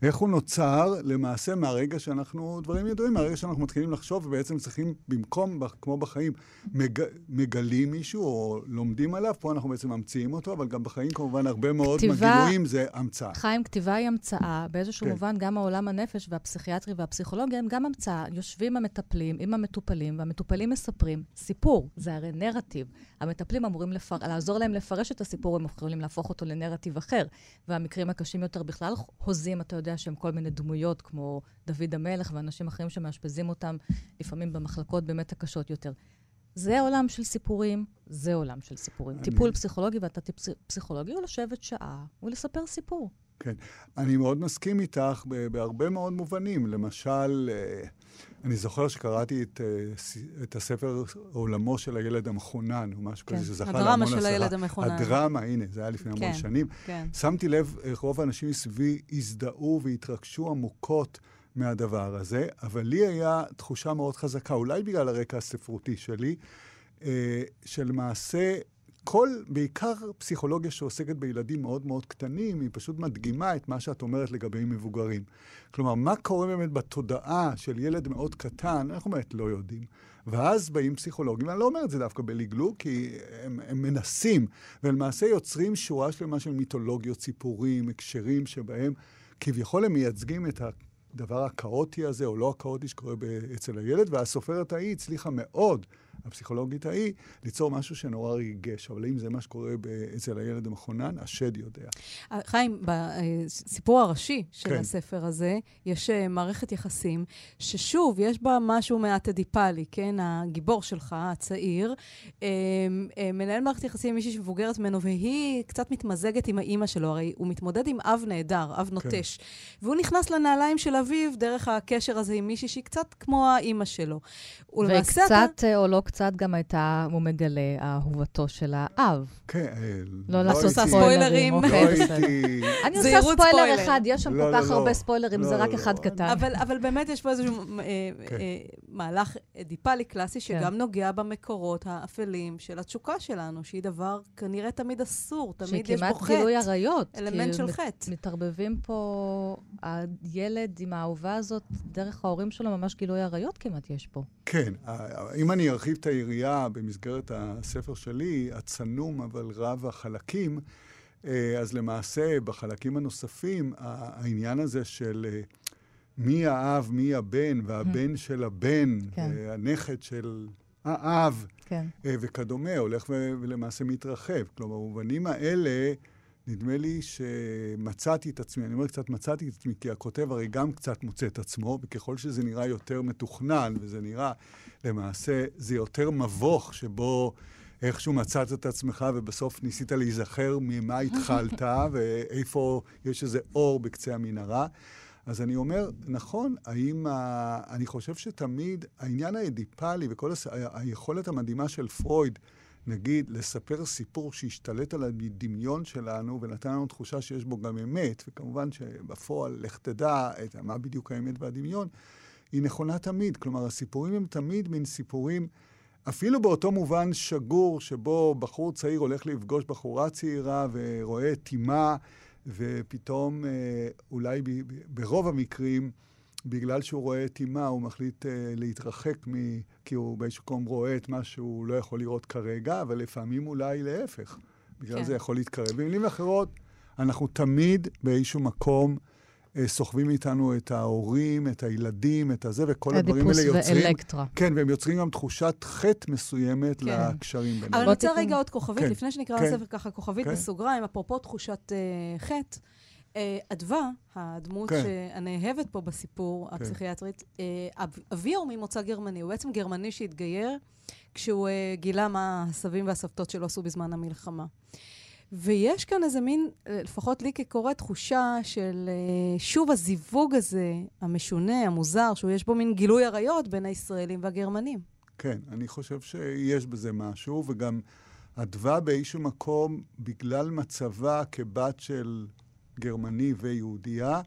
איך הוא נוצר למעשה מהרגע שאנחנו, דברים ידועים, מהרגע שאנחנו מתחילים לחשוב ובעצם צריכים, במקום, כמו בחיים, מג, מגלים מישהו או לומדים עליו, פה אנחנו בעצם ממציאים אותו, אבל גם בחיים כמובן הרבה מאוד מגילויים זה המצאה. חיים, כתיבה היא המצאה, באיזשהו כן. מובן גם העולם הנפש והפסיכיאטרי והפסיכולוגיה הם גם המצאה. יושבים המטפלים עם המטופלים, והמטופלים מספרים סיפור, זה הרי נרטיב. המטפלים אמורים לפר... לעזור להם לפרש את הסיפור, הם יכולים להפוך אותו לנרטיב אחר. והמקרים הקשים יותר בכלל הוזים, אתה יודע שהם כל מיני דמויות, כמו דוד המלך ואנשים אחרים שמאשפזים אותם, לפעמים במחלקות באמת הקשות יותר. זה עולם של סיפורים, זה עולם של סיפורים. אני... טיפול פסיכולוגי ואתה פסיכולוגי הוא לשבת שעה ולספר סיפור. כן. אני מאוד מסכים איתך בהרבה מאוד מובנים. למשל, אה, אני זוכר שקראתי את, אה, את הספר עולמו של הילד המחונן, או משהו כן. כזה שזכה להמון הדרמה של הילד המחונן. הדרמה, הנה, זה היה לפני כן, המון שנים. כן. שמתי לב איך רוב האנשים מסביבי הזדהו והתרגשו עמוקות מהדבר הזה, אבל לי היה תחושה מאוד חזקה, אולי בגלל הרקע הספרותי שלי, אה, שלמעשה כל, בעיקר פסיכולוגיה שעוסקת בילדים מאוד מאוד קטנים, היא פשוט מדגימה את מה שאת אומרת לגבי מבוגרים. כלומר, מה קורה באמת בתודעה של ילד מאוד קטן, אנחנו באמת לא יודעים. ואז באים פסיכולוגים, ואני לא אומר את זה דווקא בלגלוג, כי הם, הם מנסים, ולמעשה יוצרים שורה שלמה של מיתולוגיות, סיפורים, הקשרים שבהם כביכול הם מייצגים את הדבר הכאוטי הזה, או לא הכאוטי שקורה אצל הילד, והסופרת ההיא הצליחה מאוד הפסיכולוגית ההיא, ליצור משהו שנורא ריגש. אבל אם זה מה שקורה אצל הילד המכונן, השד יודע. אה, חיים, בסיפור הראשי של כן. הספר הזה, יש אה, מערכת יחסים, ששוב, יש בה משהו מעט אדיפלי, כן? הגיבור שלך, הצעיר, אה, מנהל מערכת יחסים עם מישהי שמבוגרת ממנו, והיא קצת מתמזגת עם האימא שלו, הרי הוא מתמודד עם אב נהדר, אב כן. נוטש. כן. והוא נכנס לנעליים של אביו דרך הקשר הזה עם מישהי שהיא קצת כמו האימא שלו. וקצת, אתה... או לא קצת גם הייתה, הוא מגלה, אהובתו של האב. כן, לא לא לעשות ספוילרים. לא הייתי... אני עושה ספוילר אחד, יש שם כל כך הרבה ספוילרים, זה רק אחד קטן. אבל באמת יש פה איזשהו... אה, כן. אה, מהלך אדיפלי קלאסי שגם כן. נוגע במקורות האפלים של התשוקה שלנו, שהיא דבר כנראה תמיד אסור, תמיד יש בו חטא. שכמעט גילוי עריות. אלמנט של חטא. מתערבבים פה, הילד עם האהובה הזאת, דרך ההורים שלו, ממש גילוי עריות כמעט יש פה. כן, אם אני ארחיב את היריעה במסגרת הספר שלי, הצנום אבל רב החלקים, אה, אז למעשה, בחלקים הנוספים, העניין הזה של אה, מי האב, מי הבן, והבן של הבן, כן. הנכד של האב, כן. אה, וכדומה, הולך ולמעשה מתרחב. כלומר, במובנים האלה, נדמה לי שמצאתי את עצמי, אני אומר קצת מצאתי את עצמי, כי הכותב הרי גם קצת מוצא את עצמו, וככל שזה נראה יותר מתוכנן, וזה נראה, למעשה, זה יותר מבוך שבו... איכשהו מצאת את עצמך ובסוף ניסית להיזכר ממה התחלת ואיפה יש איזה אור בקצה המנהרה. אז אני אומר, נכון, האם, ה... אני חושב שתמיד העניין האדיפלי וכל הס... היכולת המדהימה של פרויד, נגיד, לספר סיפור שהשתלט על הדמיון שלנו ונתן לנו תחושה שיש בו גם אמת, וכמובן שבפועל, לך תדע את מה בדיוק האמת והדמיון, היא נכונה תמיד. כלומר, הסיפורים הם תמיד מין סיפורים... אפילו באותו מובן שגור, שבו בחור צעיר הולך לפגוש בחורה צעירה ורואה טימה, ופתאום, אה, אולי ברוב המקרים, בגלל שהוא רואה טימה, הוא מחליט אה, להתרחק, מ... כי הוא באיזשהו מקום רואה את מה שהוא לא יכול לראות כרגע, אבל לפעמים אולי להפך. בגלל כן. זה יכול להתקרב. במילים אחרות, אנחנו תמיד באיזשהו מקום אה, סוחבים מאיתנו את ההורים, את הילדים, את הזה, וכל הדברים האלה יוצרים... אדיפוס ואלקטרה. כן, והם יוצרים גם תחושת חטא מסוימת כן. לקשרים ביניהם. אבל אני רוצה רגע עוד כוכבית, כן. לפני שנקרא כן. לספר ככה, כוכבית כן. בסוגריים, אפרופו תחושת uh, חטא. Uh, אדווה, הדמות כן. הנאהבת פה בסיפור כן. הפסיכיאטרית, uh, אביה הוא ממוצא גרמני, הוא בעצם גרמני שהתגייר כשהוא uh, גילה מה הסבים והסבתות שלו עשו בזמן המלחמה. ויש כאן איזה מין, לפחות לי כקורא, תחושה של אה, שוב הזיווג הזה, המשונה, המוזר, שיש בו מין גילוי עריות בין הישראלים והגרמנים. כן, אני חושב שיש בזה משהו, וגם אדווה באיזשהו מקום, בגלל מצבה כבת של גרמני ויהודייה,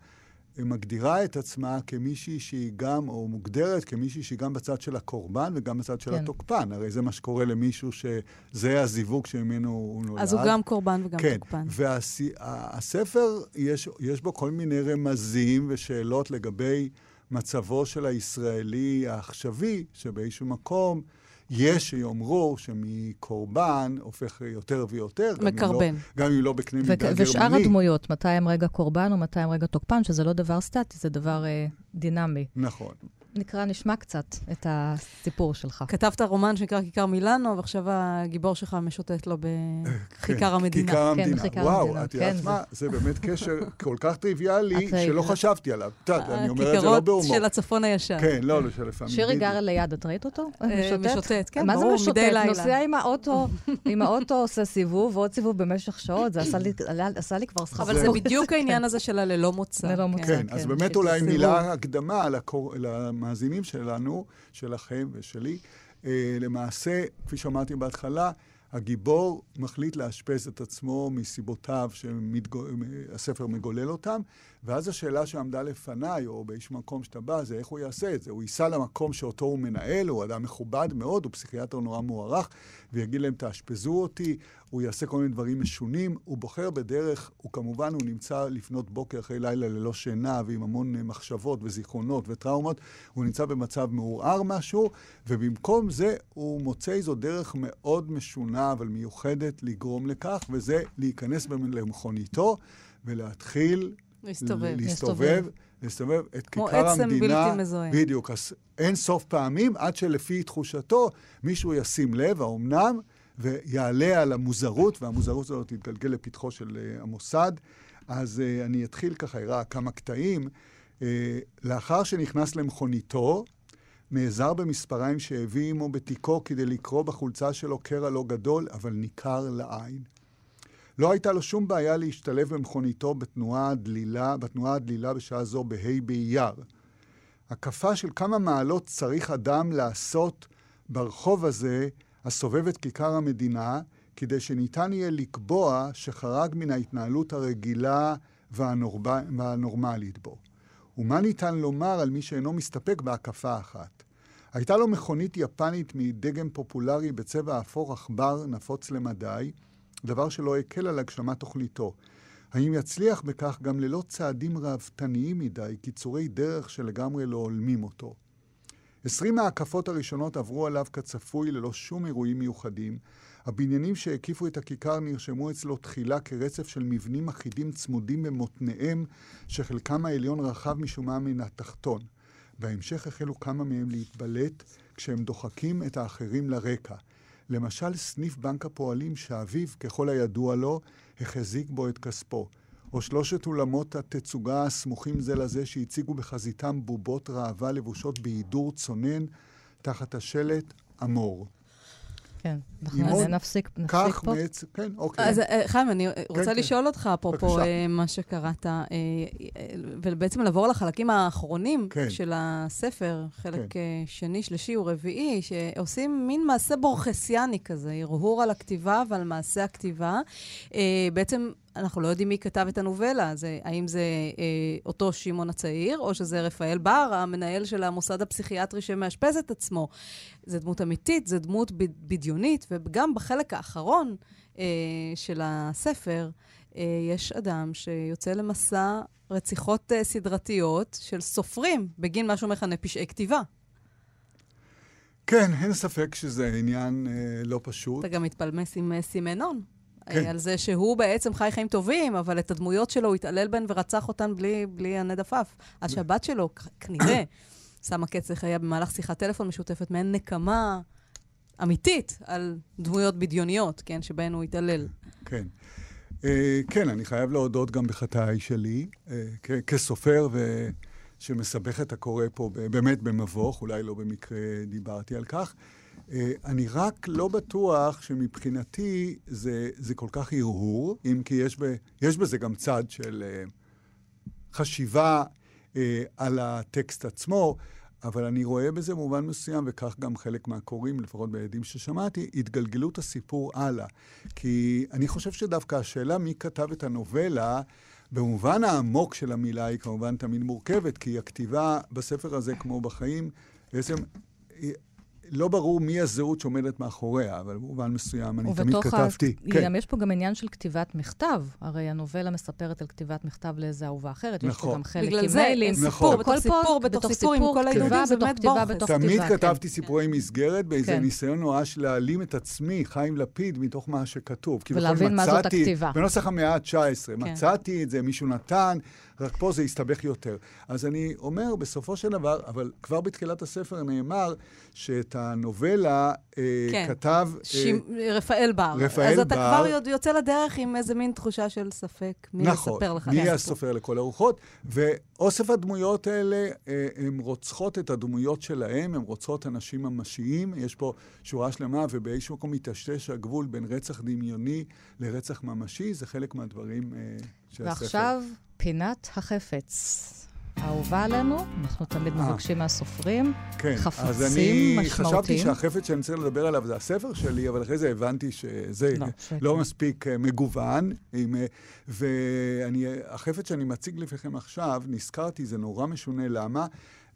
מגדירה את עצמה כמישהי שהיא גם, או מוגדרת כמישהי שהיא גם בצד של הקורבן וגם בצד של כן. התוקפן. הרי זה מה שקורה למישהו שזה הזיווג שממנו הוא נולד. אז הוא גם קורבן וגם כן. תוקפן. והספר, יש, יש בו כל מיני רמזים ושאלות לגבי מצבו של הישראלי העכשווי, שבאיזשהו מקום... יש שיאמרו שמקורבן הופך יותר ויותר. מקרבן. גם אם לא, לא בקנה מידה גרמני. ושאר הדמויות, מתי הם רגע קורבן ומתי הם רגע תוקפן, שזה לא דבר סטטי, זה דבר אה, דינמי. נכון. נקרא, נשמע קצת את הסיפור שלך. כתבת רומן שנקרא כיכר מילאנו, ועכשיו הגיבור שלך משוטט לו בכיכר כן, המדינה. כיכר המדינה. כן, וואו, את יודעת כן, מה? זה באמת קשר כל כך טריוויאלי, שלא חשבתי עליו. את יודעת, אני אומר את זה לא בהומור. הכיכרות של הצפון הישן. כן, לא, לא, שלפעמים... שירי גר ליד, את ראית אותו? אה, משוטט, כן, ברור, מדי לילה. נוסע עם האוטו, עם האוטו עושה סיבוב, ועוד סיבוב במשך שעות, זה עשה לי כבר סחרחורת. אבל זה בדיוק העניין הזה של הללא מוצא. ללא מוצא, כן. אז באמת אולי מילה הקדמה למאזינים שלנו. שלנו, שלכם ושלי. אה, למעשה, כפי שאמרתי בהתחלה, הגיבור מחליט לאשפז את עצמו מסיבותיו שהספר מגולל אותם, ואז השאלה שעמדה לפניי, או באיזשהו מקום שאתה בא, זה איך הוא יעשה את זה. הוא ייסע למקום שאותו הוא מנהל, הוא אדם מכובד מאוד, הוא פסיכיאטר נורא מוערך, ויגיד להם, תאשפזו אותי, הוא יעשה כל מיני דברים משונים, הוא בוחר בדרך, הוא כמובן, הוא נמצא לפנות בוקר אחרי לילה ללא שינה, ועם המון מחשבות וזיכרונות וטראומות, הוא נמצא במצב מעורער משהו, ובמקום זה הוא מוצא איזו דרך מאוד משונה, אבל מיוחדת, לגרום לכך, וזה להיכנס למכוניתו ולהתחיל להסתובב. להסתובב, להסתובב את כיכר המדינה. כמו עצם בלתי מזוהה. בדיוק. אז אין סוף פעמים, עד שלפי תחושתו, מישהו ישים לב, האומנם, ויעלה על המוזרות, והמוזרות הזאת תתגלגל לפתחו של uh, המוסד. אז uh, אני אתחיל ככה, אראה כמה קטעים. Uh, לאחר שנכנס למכוניתו, נעזר במספריים שהביא עמו בתיקו כדי לקרוא בחולצה שלו קרע לא גדול, אבל ניכר לעין. לא הייתה לו שום בעיה להשתלב במכוניתו בתנועה הדלילה, בתנועה הדלילה בשעה זו בה' באייר. הקפה של כמה מעלות צריך אדם לעשות ברחוב הזה, הסובב את כיכר המדינה, כדי שניתן יהיה לקבוע שחרג מן ההתנהלות הרגילה והנורב... והנורמלית בו. ומה ניתן לומר על מי שאינו מסתפק בהקפה אחת? הייתה לו מכונית יפנית מדגם פופולרי בצבע אפור עכבר נפוץ למדי, דבר שלא הקל על הגשמת תוכניתו. האם יצליח בכך גם ללא צעדים ראוותניים מדי, קיצורי דרך שלגמרי לא הולמים אותו? עשרים ההקפות הראשונות עברו עליו כצפוי ללא שום אירועים מיוחדים. הבניינים שהקיפו את הכיכר נרשמו אצלו תחילה כרצף של מבנים אחידים צמודים במותניהם, שחלקם העליון רחב משום מה מן התחתון. בהמשך החלו כמה מהם להתבלט כשהם דוחקים את האחרים לרקע. למשל, סניף בנק הפועלים שאביו, ככל הידוע לו, החזיק בו את כספו. או שלושת אולמות התצוגה הסמוכים זה לזה שהציגו בחזיתם בובות ראווה לבושות בהידור צונן תחת השלט אמור. כן, אנחנו נפסיק, נפסיק פה. מעץ, כן, אוקיי. אז אה, חיים, אני רוצה כן, לשאול כן. אותך, אפרופו אה, מה שקראת, אה, ובעצם לעבור לחלקים האחרונים כן. של הספר, חלק כן. שני, שלישי ורביעי, שעושים מין מעשה בורכסיאני כזה, הרהור על הכתיבה ועל מעשה הכתיבה. בעצם אנחנו לא יודעים מי כתב את הנובלה. זה, האם זה אה, אותו שמעון הצעיר, או שזה רפאל בר, המנהל של המוסד הפסיכיאטרי שמאשפז את עצמו. זו דמות אמיתית, זו דמות בדיונית, וגם בחלק האחרון אה, של הספר, אה, יש אדם שיוצא למסע רציחות אה, סדרתיות של סופרים בגין מה שהוא מכנה פשעי כתיבה. כן, אין ספק שזה עניין אה, לא פשוט. אתה גם מתפלמס עם אה, סימנון. כן. על זה שהוא בעצם חי חיים טובים, אבל את הדמויות שלו הוא התעלל בהן ורצח אותן בלי, בלי הנד עפעף. השבת שלו, כנראה, שמה קץ לחייה במהלך שיחת טלפון משותפת, מעין נקמה אמיתית על דמויות בדיוניות, כן, שבהן הוא התעלל. כן. Uh, כן, אני חייב להודות גם בחטאי שלי, uh, כסופר ו... שמסבך את הקורא פה באמת במבוך, אולי לא במקרה דיברתי על כך. אה, אני רק לא בטוח שמבחינתי זה, זה כל כך הרהור, אם כי יש, ב, יש בזה גם צד של uh, חשיבה uh, על הטקסט עצמו, אבל אני רואה בזה מובן מסוים, וכך גם חלק מהקוראים, לפחות בעדים ששמעתי, התגלגלות הסיפור הלאה. כי אני חושב שדווקא השאלה מי כתב את הנובלה, במובן העמוק של המילה היא כמובן תמיד מורכבת, כי הכתיבה בספר הזה, כמו בחיים, בעצם לא ברור מי הזהות שעומדת מאחוריה, אבל במובן מסוים אני תמיד כתבתי. ובתוך כן. יש פה גם עניין של כתיבת מכתב. הרי הנובלה מספרת על כתיבת מכתב לאיזה אהובה אחרת. נכון. יש פה גם חלק עם מיילים. נכון. סיפור, בתוך סיפור, בתוך סיפור, עם כל העידודים, זה באמת בורכס. תמיד כתבתי סיפורי מסגרת באיזה כן. ניסיון נואש להעלים את עצמי, חיים לפיד, מתוך מה שכתוב. ולהבין מה זאת הכתיבה. בנוסח המאה ה-19, כן. מצאתי את זה, מישהו נתן, רק פה זה הסתבך יותר. אז אני אומר, בסופו של דבר, אבל כבר בתחילת הספר נאמר שאת הנובלה אה, כן. כתב... ש... אה, רפאל בר. רפאל בר. אז אתה כבר יוצא לדרך עם איזה מין תחושה של ספק. מי נכון, יספר לך? נכון, מי הסופר לכל הרוחות. ואוסף הדמויות האלה, אה, הן רוצחות את הדמויות שלהם, הן רוצחות אנשים ממשיים. יש פה שורה שלמה, ובאיזשהו מקום מטשטש הגבול בין רצח דמיוני לרצח ממשי. זה חלק מהדברים אה, של הספר. ועכשיו... פינת החפץ. אהובה עלינו, אנחנו תמיד אה. מבקשים מהסופרים, כן, חפצים משמעותיים. אז אני חשבתי שהחפץ שאני צריך לדבר עליו זה הספר שלי, אבל אחרי זה הבנתי שזה לא, לא מספיק אה, מגוון. עם, אה, והחפץ שאני מציג לפניכם עכשיו, נזכרתי, זה נורא משונה. למה?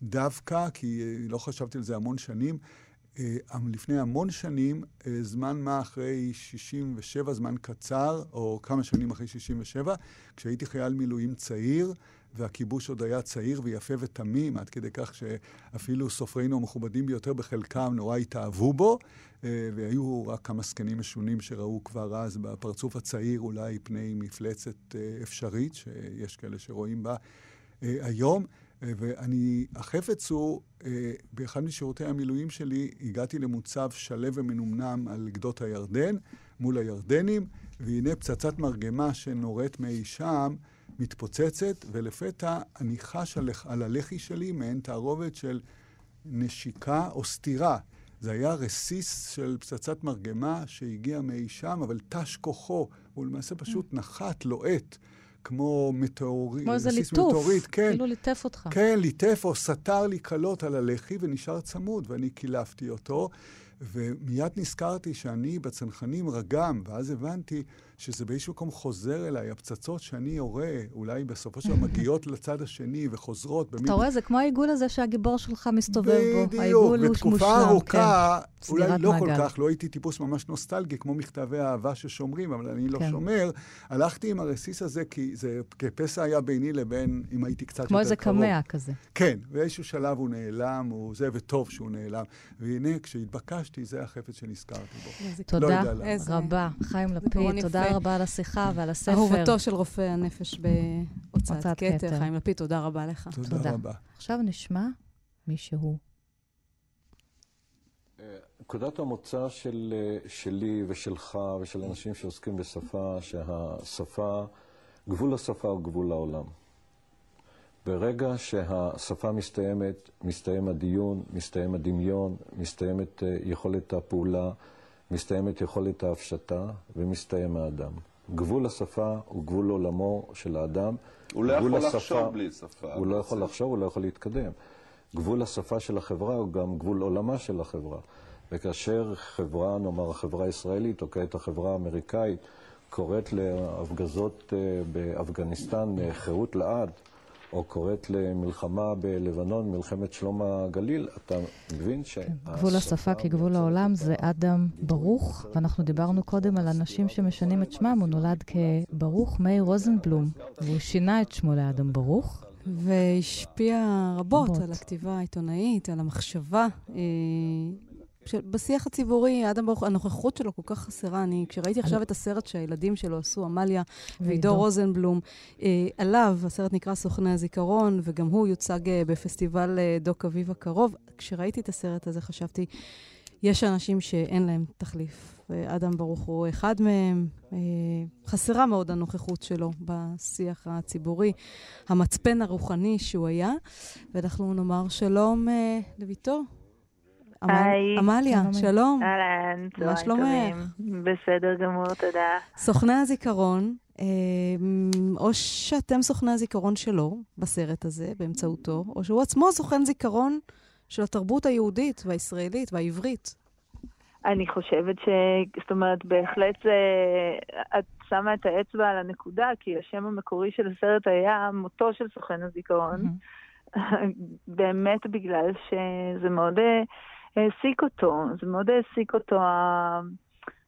דווקא, כי לא חשבתי על זה המון שנים, לפני המון שנים, זמן מה אחרי 67, זמן קצר, או כמה שנים אחרי 67, כשהייתי חייל מילואים צעיר, והכיבוש עוד היה צעיר ויפה ותמים, עד כדי כך שאפילו סופרינו המכובדים ביותר בחלקם נורא התאהבו בו, אה, והיו רק כמה זקנים משונים שראו כבר אז בפרצוף הצעיר אולי פני מפלצת אפשרית, שיש כאלה שרואים בה היום. אה, ואני, החפץ הוא, אה, באחד משירותי המילואים שלי, הגעתי למוצב שלו ומנומנם על גדות הירדן, מול הירדנים, והנה פצצת מרגמה שנורית מאי שם, מתפוצצת, ולפתע אני חש על, על הלחי שלי מעין תערובת של נשיקה או סתירה. זה היה רסיס של פצצת מרגמה שהגיע מאי שם, אבל תש כוחו, הוא למעשה פשוט נחת, לוהט. כמו מטאורית, כמו איזה ליטוף, מטאורית, כן. כאילו ליטף אותך. כן, ליטף או סתר לי קלות על הלחי ונשאר צמוד, ואני קילפתי אותו. ומיד נזכרתי שאני בצנחנים רגם, ואז הבנתי שזה באיזשהו מקום חוזר אליי, הפצצות שאני יורה, אולי בסופו של דבר מגיעות לצד השני וחוזרות. אתה רואה, זה כמו העיגול הזה שהגיבור שלך מסתובב בו. בדיוק, בתקופה ארוכה, כן. אולי לא כל כך, לא הייתי טיפוס ממש נוסטלגי, כמו מכתבי אהבה ששומרים, אבל אני לא כן. שומר. הלכתי עם הרסיס הזה, כי זה כפסע היה ביני לבין, אם הייתי קצת יותר קרוב. כמו איזה קמע כזה. כן, באיזשהו שלב הוא נעלם, הוא זה, וטוב שהוא נעלם. והנה, כשהתבקשתי, זה החפץ שנזכרתי בו. תודה לא רבה, חיים לפיד, תודה רבה על השיחה ועל הספר. אהובתו של רופא הנפש בהוצאת כתר, חיים לפיד, תודה רבה לך. תודה רבה. עכשיו נשמע מישהו. נקודת המוצא של, שלי ושלך ושל אנשים שעוסקים בשפה, שהשפה, גבול השפה הוא גבול העולם. ברגע שהשפה מסתיימת, מסתיים הדיון, מסתיים הדמיון, מסתיימת אה, יכולת הפעולה, מסתיימת יכולת ההפשטה ומסתיים האדם. גבול השפה הוא גבול עולמו של האדם. הוא לא יכול השפה, לחשוב בלי שפה. הוא לא יכול לחשוב, הוא לא יכול להתקדם. גבול השפה של החברה הוא גם גבול עולמה של החברה. וכאשר חברה, נאמר החברה הישראלית, או כעת החברה האמריקאית, קוראת להפגזות אה, באפגניסטן אה, חירות לעד, או קוראת למלחמה בלבנון, מלחמת שלום הגליל, אתה מבין ש... כן, גבול השפה כגבול העולם זה אדם ברוך, ואנחנו דיברנו קודם על אנשים שמשנים את שמם, הוא נולד כברוך מאיר רוזנבלום, והוא שינה את שמו לאדם ברוך. והשפיע רבות, רבות על הכתיבה העיתונאית, על המחשבה. בשיח הציבורי, אדם ברוך, הנוכחות שלו כל כך חסרה. אני, כשראיתי עכשיו את הסרט שהילדים שלו עשו, עמליה ועידו רוזנבלום, אה, עליו, הסרט נקרא סוכני הזיכרון, וגם הוא יוצג אה, בפסטיבל אה, דוק אביב הקרוב. כשראיתי את הסרט הזה חשבתי, יש אנשים שאין להם תחליף. ואדם ברוך הוא אחד מהם. אה, חסרה מאוד הנוכחות שלו בשיח הציבורי, המצפן הרוחני שהוא היה. ואנחנו נאמר שלום אה, לביתו, היי. עמליה, שלום. אהלן, צהריים טובים. בסדר גמור, תודה. סוכני הזיכרון, אה, או שאתם סוכני הזיכרון שלו בסרט הזה, באמצעותו, או שהוא עצמו סוכן זיכרון של התרבות היהודית והישראלית והעברית. אני חושבת ש... זאת אומרת, בהחלט זה... את שמה את האצבע על הנקודה, כי השם המקורי של הסרט היה מותו של סוכן הזיכרון. באמת בגלל שזה מאוד אה, העסיק אותו, זה מאוד העסיק אותו,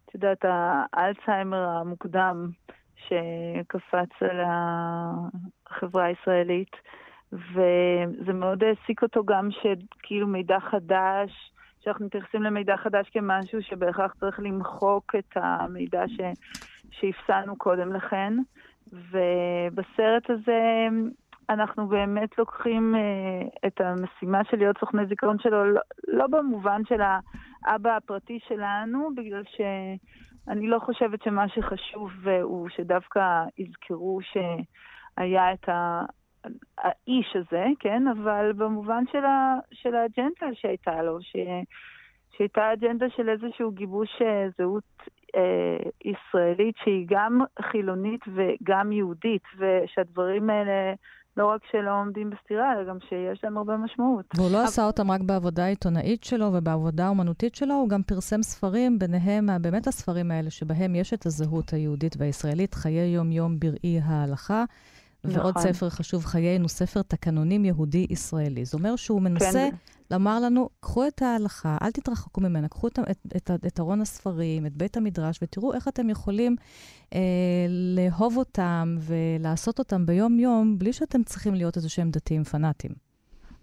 את יודעת, האלצהיימר המוקדם שקפץ על החברה הישראלית, וזה מאוד העסיק אותו גם שכאילו מידע חדש, שאנחנו מתייחסים למידע חדש כמשהו שבהכרח צריך למחוק את המידע ש... שהפסענו קודם לכן. ובסרט הזה אנחנו באמת לוקחים אה, את המשימה של להיות סוכני זיכרון שלו, לא, לא במובן של האבא הפרטי שלנו, בגלל שאני לא חושבת שמה שחשוב אה, הוא שדווקא יזכרו שהיה את ה... האיש הזה, כן? אבל במובן של, ה, של האג'נדה שהייתה לו, ש, שהייתה אג'נדה של איזשהו גיבוש אה, זהות אה, ישראלית שהיא גם חילונית וגם יהודית, ושהדברים האלה לא רק שלא עומדים בסתירה, אלא גם שיש להם הרבה משמעות. והוא לא אבל... עשה אותם רק בעבודה העיתונאית שלו ובעבודה האומנותית שלו, הוא גם פרסם ספרים, ביניהם באמת הספרים האלה, שבהם יש את הזהות היהודית והישראלית, חיי יום-יום בראי ההלכה. נכון. ועוד ספר חשוב חיינו, ספר תקנונים יהודי-ישראלי. זה אומר שהוא מנסה כן. לומר לנו, קחו את ההלכה, אל תתרחקו ממנה, קחו את, את, את, את ארון הספרים, את בית המדרש, ותראו איך אתם יכולים אה, לאהוב אותם ולעשות אותם ביום-יום, בלי שאתם צריכים להיות איזה שהם דתיים פנאטים.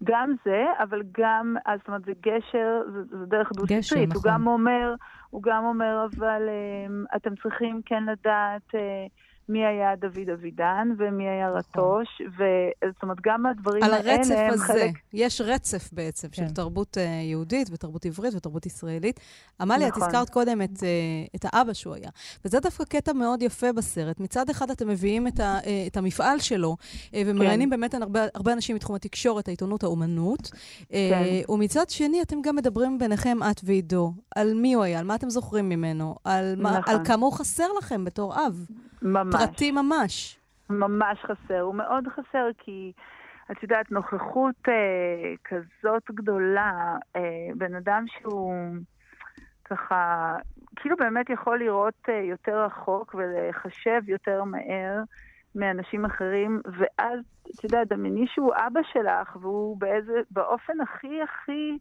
גם זה, אבל גם, אז זאת אומרת, זה גשר, זה, זה דרך דו-סטרית. נכון. הוא גם אומר, הוא גם אומר, אבל אה, אתם צריכים כן לדעת... אה, מי היה דוד אבידן ומי היה נכון. רטוש, וזאת אומרת, גם הדברים האלה הם חלק... על הרצף הזה, יש רצף בעצם כן. של תרבות uh, יהודית ותרבות עברית ותרבות ישראלית. עמליה, נכון. את הזכרת קודם את, uh, את האבא שהוא היה, וזה דווקא קטע מאוד יפה בסרט. מצד אחד אתם מביאים את, ה, uh, את המפעל שלו, ומראיינים כן. באמת הרבה, הרבה אנשים מתחום התקשורת, העיתונות, האומנות, כן. ומצד שני אתם גם מדברים ביניכם, את ועידו, על מי הוא היה, על מה אתם זוכרים ממנו, על, נכון. מה, על כמה הוא חסר לכם בתור אב. ממש. פרטי ממש. ממש חסר. הוא מאוד חסר כי, את יודעת, נוכחות אה, כזאת גדולה, אה, בן אדם שהוא ככה כאילו באמת יכול לראות יותר רחוק ולחשב יותר מהר מאנשים אחרים, ואז, את יודעת, דמייני שהוא אבא שלך, והוא באיזה, באופן הכי הכי...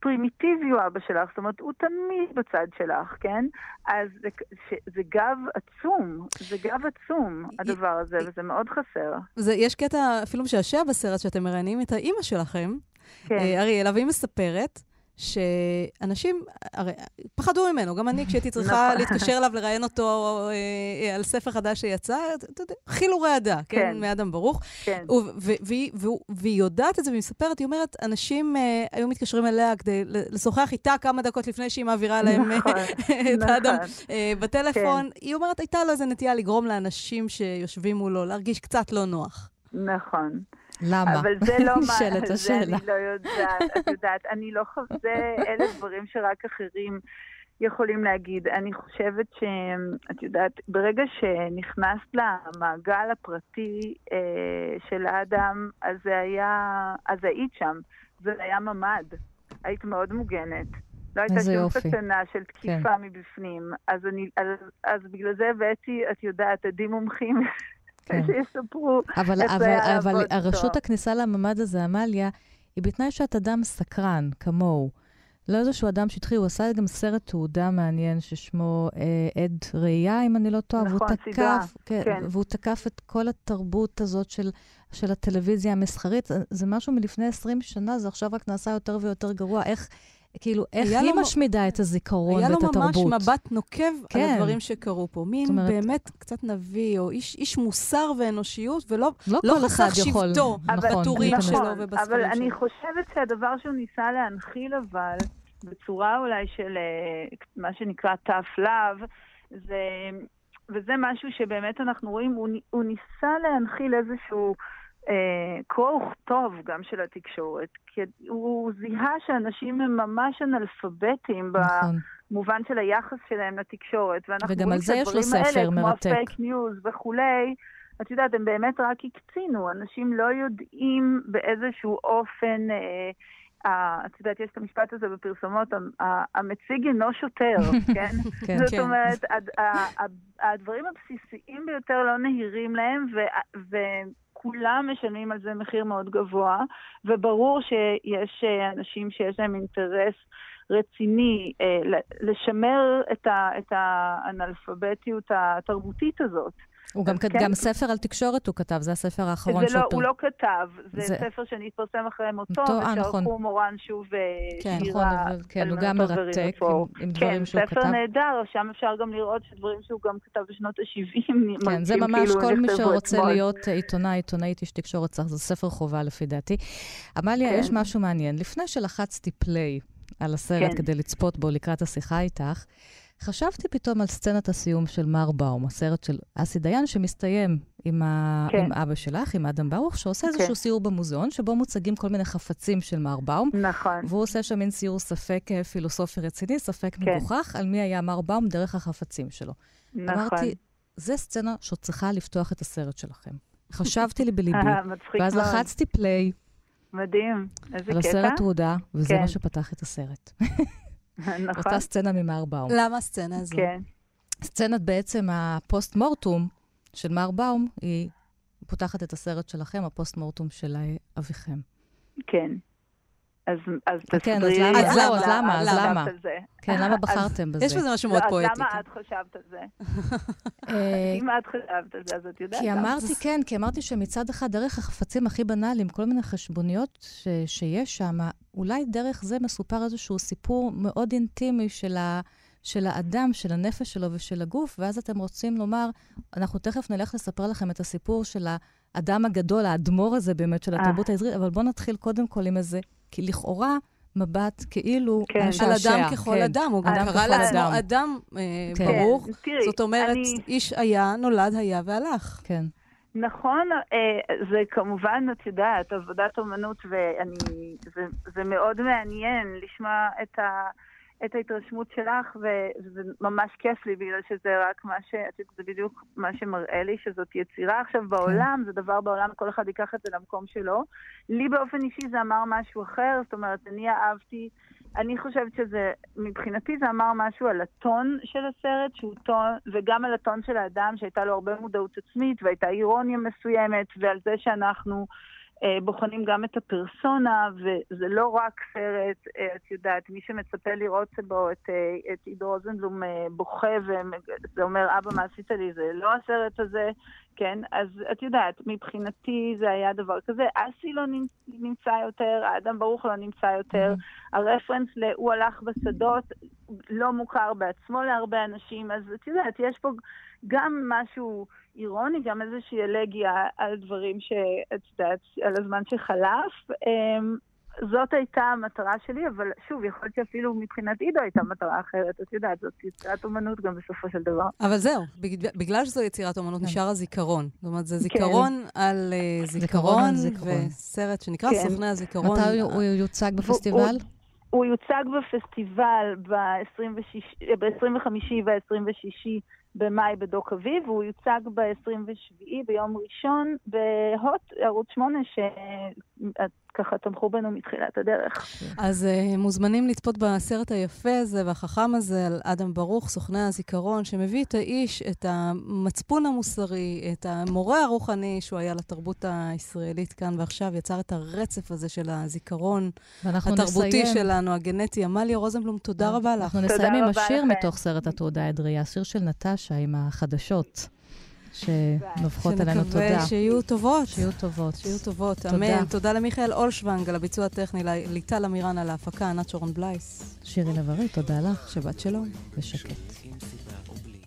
פרימיטיבי הוא אבא שלך, זאת אומרת, הוא תמיד בצד שלך, כן? אז זה, זה גב עצום, זה גב עצום, הדבר הזה, וזה מאוד חסר. זה, יש קטע אפילו משעשע בסרט שאתם מראיינים את האימא שלכם, כן. אה, אריאלה, והיא מספרת שאנשים, הרי פחדו ממנו, גם אני כשהייתי צריכה נכון. להתקשר אליו לראיין אותו אה, על ספר חדש שיצא, אתה יודע, חילו רעדה, כן, כן, מאדם ברוך. כן. והיא יודעת את זה, והיא מספרת, היא אומרת, אנשים אה, היו מתקשרים אליה כדי לשוחח איתה כמה דקות לפני שהיא מעבירה להם נכון, את נכון. האדם אה, בטלפון. כן. היא אומרת, הייתה לו איזו נטייה לגרום לאנשים שיושבים מולו להרגיש קצת לא נוח. נכון. למה? אבל זה לא מה, נשאלת השאלה. זה אני לא יודעת, את יודעת, אני לא חושבת, אלה דברים שרק אחרים יכולים להגיד. אני חושבת שאת יודעת, ברגע שנכנסת למעגל הפרטי אה, של האדם, אז זה היה, אז היית שם, זה היה ממ"ד. היית מאוד מוגנת. לא הייתה שום סכנה של תקיפה כן. מבפנים. אז, אני, אז, אז בגלל זה הבאתי, את יודעת, עדים מומחים כן. שיספרו אבל, איך אבל, היה אבל הרשות הכניסה לממ"ד הזה, עמליה, היא בתנאי שאת אדם סקרן, כמוהו. לא איזשהו אדם שטחי, הוא עשה גם סרט תעודה מעניין ששמו אה, עד ראייה, אם אני לא טועה. נכון, והוא תקף, סדרה, כן, כן. והוא תקף את כל התרבות הזאת של, של הטלוויזיה המסחרית. זה משהו מלפני 20 שנה, זה עכשיו רק נעשה יותר ויותר גרוע. איך, כאילו, איך היא לו, משמידה את הזיכרון ואת התרבות? היה לו ממש מבט נוקב כן. על הדברים שקרו פה. מין אומרת, באמת קצת נביא, או איש, איש מוסר ואנושיות, ולא לא לא חסך שבטו נכון, בטורים נכון, שלו ובספרים שלו. אבל אני חושבת שהדבר שהוא ניסה להנחיל, אבל, בצורה אולי של uh, מה שנקרא tough love, זה, וזה משהו שבאמת אנחנו רואים, הוא, הוא ניסה להנחיל איזשהו... קרוא אה, וכתוב גם של התקשורת, כי הוא זיהה שאנשים הם ממש אנאלפביתים נכון. במובן של היחס שלהם לתקשורת. וגם על זה יש לו ספר האלה, מרתק. כמו הפייק ניוז וכולי, את יודעת, הם באמת רק הקצינו. אנשים לא יודעים באיזשהו אופן... אה, את יודעת, יש את המשפט הזה בפרסומות, המציג אינו שוטר, כן? כן. זאת כן. אומרת, הדברים הבסיסיים ביותר לא נהירים להם, כולם משלמים על זה מחיר מאוד גבוה, וברור שיש אה, אנשים שיש להם אינטרס רציני אה, לשמר את האנאלפביתיות התרבותית הזאת. הוא גם, כן. גם ספר על תקשורת הוא כתב, זה הספר האחרון שהוא... לא, הוא לא כתב, זה, זה... ספר שנתפרסם אחרי מותו, ושערכו נכון. מורן שוב כן, נכון, אבל, כן, הוא גם מרתק עם, עם דברים כן, שהוא כתב. כן, ספר נהדר, שם אפשר גם לראות שדברים שהוא גם כתב בשנות ה-70. כן, זה ממש כאילו כל מי שרוצה. להיות עיתונאי, עיתונאית, איש תקשורת צריך, זה ספר חובה לפי דעתי. עמליה, כן. יש משהו מעניין. לפני שלחצתי פליי על הסרט כן. כדי לצפות בו לקראת השיחה איתך, חשבתי פתאום על סצנת הסיום של מר באום, הסרט של אסי דיין, שמסתיים עם, ה... כן. עם אבא שלך, עם אדם ברוך, שעושה כן. איזשהו סיור במוזיאון, שבו מוצגים כל מיני חפצים של מר באום. נכון. והוא עושה שם מין סיור ספק אה, פילוסופי רציני, ספק כן. מגוחך, על מי היה מר באום דרך החפצים שלו. נכון. אמרתי, זה סצנה שעוד צריכה לפתוח את הסרט שלכם. חשבתי לי בליבי, ואז מאוד. לחצתי פליי. מדהים, איזה קטע. על הסרט תעודה, וזה כן. מה שפתח את הסרט. נכון. אותה סצנה ממר באום. למה הסצנה הזו? כן. סצנת בעצם הפוסט-מורטום של מר באום, היא פותחת את הסרט שלכם, הפוסט-מורטום של אביכם. כן. אז, אז תסבירי... כן, אז למה? אז זהו, אז למה? אז למה? כן, למה בחרתם בזה? יש בזה משהו מאוד פואטי. אז למה את חשבת על זה? אה, אם את חשבת על זה, אז את יודעת. כי אמרתי, כן, כי אמרתי שמצד אחד, דרך החפצים הכי בנאליים, כל מיני חשבוניות שיש שם, אולי דרך זה מסופר איזשהו סיפור מאוד אינטימי של ה... של האדם, של הנפש שלו ושל הגוף, ואז אתם רוצים לומר, אנחנו תכף נלך לספר לכם את הסיפור של האדם הגדול, האדמו"ר הזה באמת של התרבות אה. העזרית, אבל בואו נתחיל קודם כל עם איזה, כי לכאורה... מבט כאילו כן. על אדם ככל כן. אדם, הוא גם קרא לעצמו אדם, אדם אה, כן. ברוך. כן. תראי, זאת אומרת, אני... איש היה, נולד, היה והלך. כן. נכון, אה, זה כמובן, את יודעת, עבודת אומנות, ואני, זה, זה מאוד מעניין לשמוע את, ה, את ההתרשמות שלך, וזה ממש כיף לי, בגלל שזה רק מה ש... זה בדיוק מה שמראה לי שזאת יצירה עכשיו כן. בעולם, זה דבר בעולם, כל אחד ייקח את זה למקום שלו. לי באופן אישי זה אמר משהו אחר, זאת אומרת, אני אהבתי... אני חושבת שזה, מבחינתי זה אמר משהו על הטון של הסרט, שהוא טון, וגם על הטון של האדם, שהייתה לו הרבה מודעות עצמית, והייתה אירוניה מסוימת, ועל זה שאנחנו אה, בוחנים גם את הפרסונה, וזה לא רק סרט, אה, את יודעת, מי שמצפה לראות בו את, אה, את עידו רוזנבלום בוכה וזה אומר, אבא, מה עשית לי? זה לא הסרט הזה, כן? אז את יודעת, מבחינתי זה היה דבר כזה. אסי לא נמצא יותר, האדם ברוך לא נמצא יותר. Mm-hmm. הרפרנס ל... הוא הלך בשדות, לא מוכר בעצמו להרבה אנשים, אז את יודעת, יש פה גם משהו אירוני, גם איזושהי אלגיה על דברים שאת יודעת, על הזמן שחלף. זאת הייתה המטרה שלי, אבל שוב, יכול להיות שאפילו מבחינת עידו הייתה מטרה אחרת. את יודעת, זאת יצירת אומנות גם בסופו של דבר. אבל זהו, בגלל שזו יצירת אומנות, כן. נשאר הזיכרון. זאת אומרת, זה כן. זיכרון על uh, זיכרון, וסרט שנקרא כן. סוכני הזיכרון. מתי הוא יוצג בפסטיבל? הוא יוצג בפסטיבל ב-25 וה-26 במאי בדוק אביב, והוא יוצג ב-27 ביום ראשון בהוט, ערוץ 8, שככה תמכו בנו מתחילת הדרך. אז uh, מוזמנים לצפות בסרט היפה הזה והחכם הזה על אדם ברוך, סוכני הזיכרון, שמביא את האיש, את המצפון המוסרי, את המורה הרוחני שהוא היה לתרבות הישראלית כאן ועכשיו, יצר את הרצף הזה של הזיכרון התרבותי נסיים. שלנו, הגנטי. עמליה רוזנבלום, תודה רבה לך. אנחנו נסיים עם השיר מתוך סרט התעודה העדרי, השיר של נטשה עם החדשות. שנובחות עלינו תודה. שנקווה שיהיו טובות. שיהיו טובות. שיהיו טובות, אמן. תודה למיכאל אולשוונג על הביצוע הטכני, ליטל אמירן על ההפקה, ענת שרון בלייס. שירי לב-ארי, תודה לך. שבת שלום. ושקט.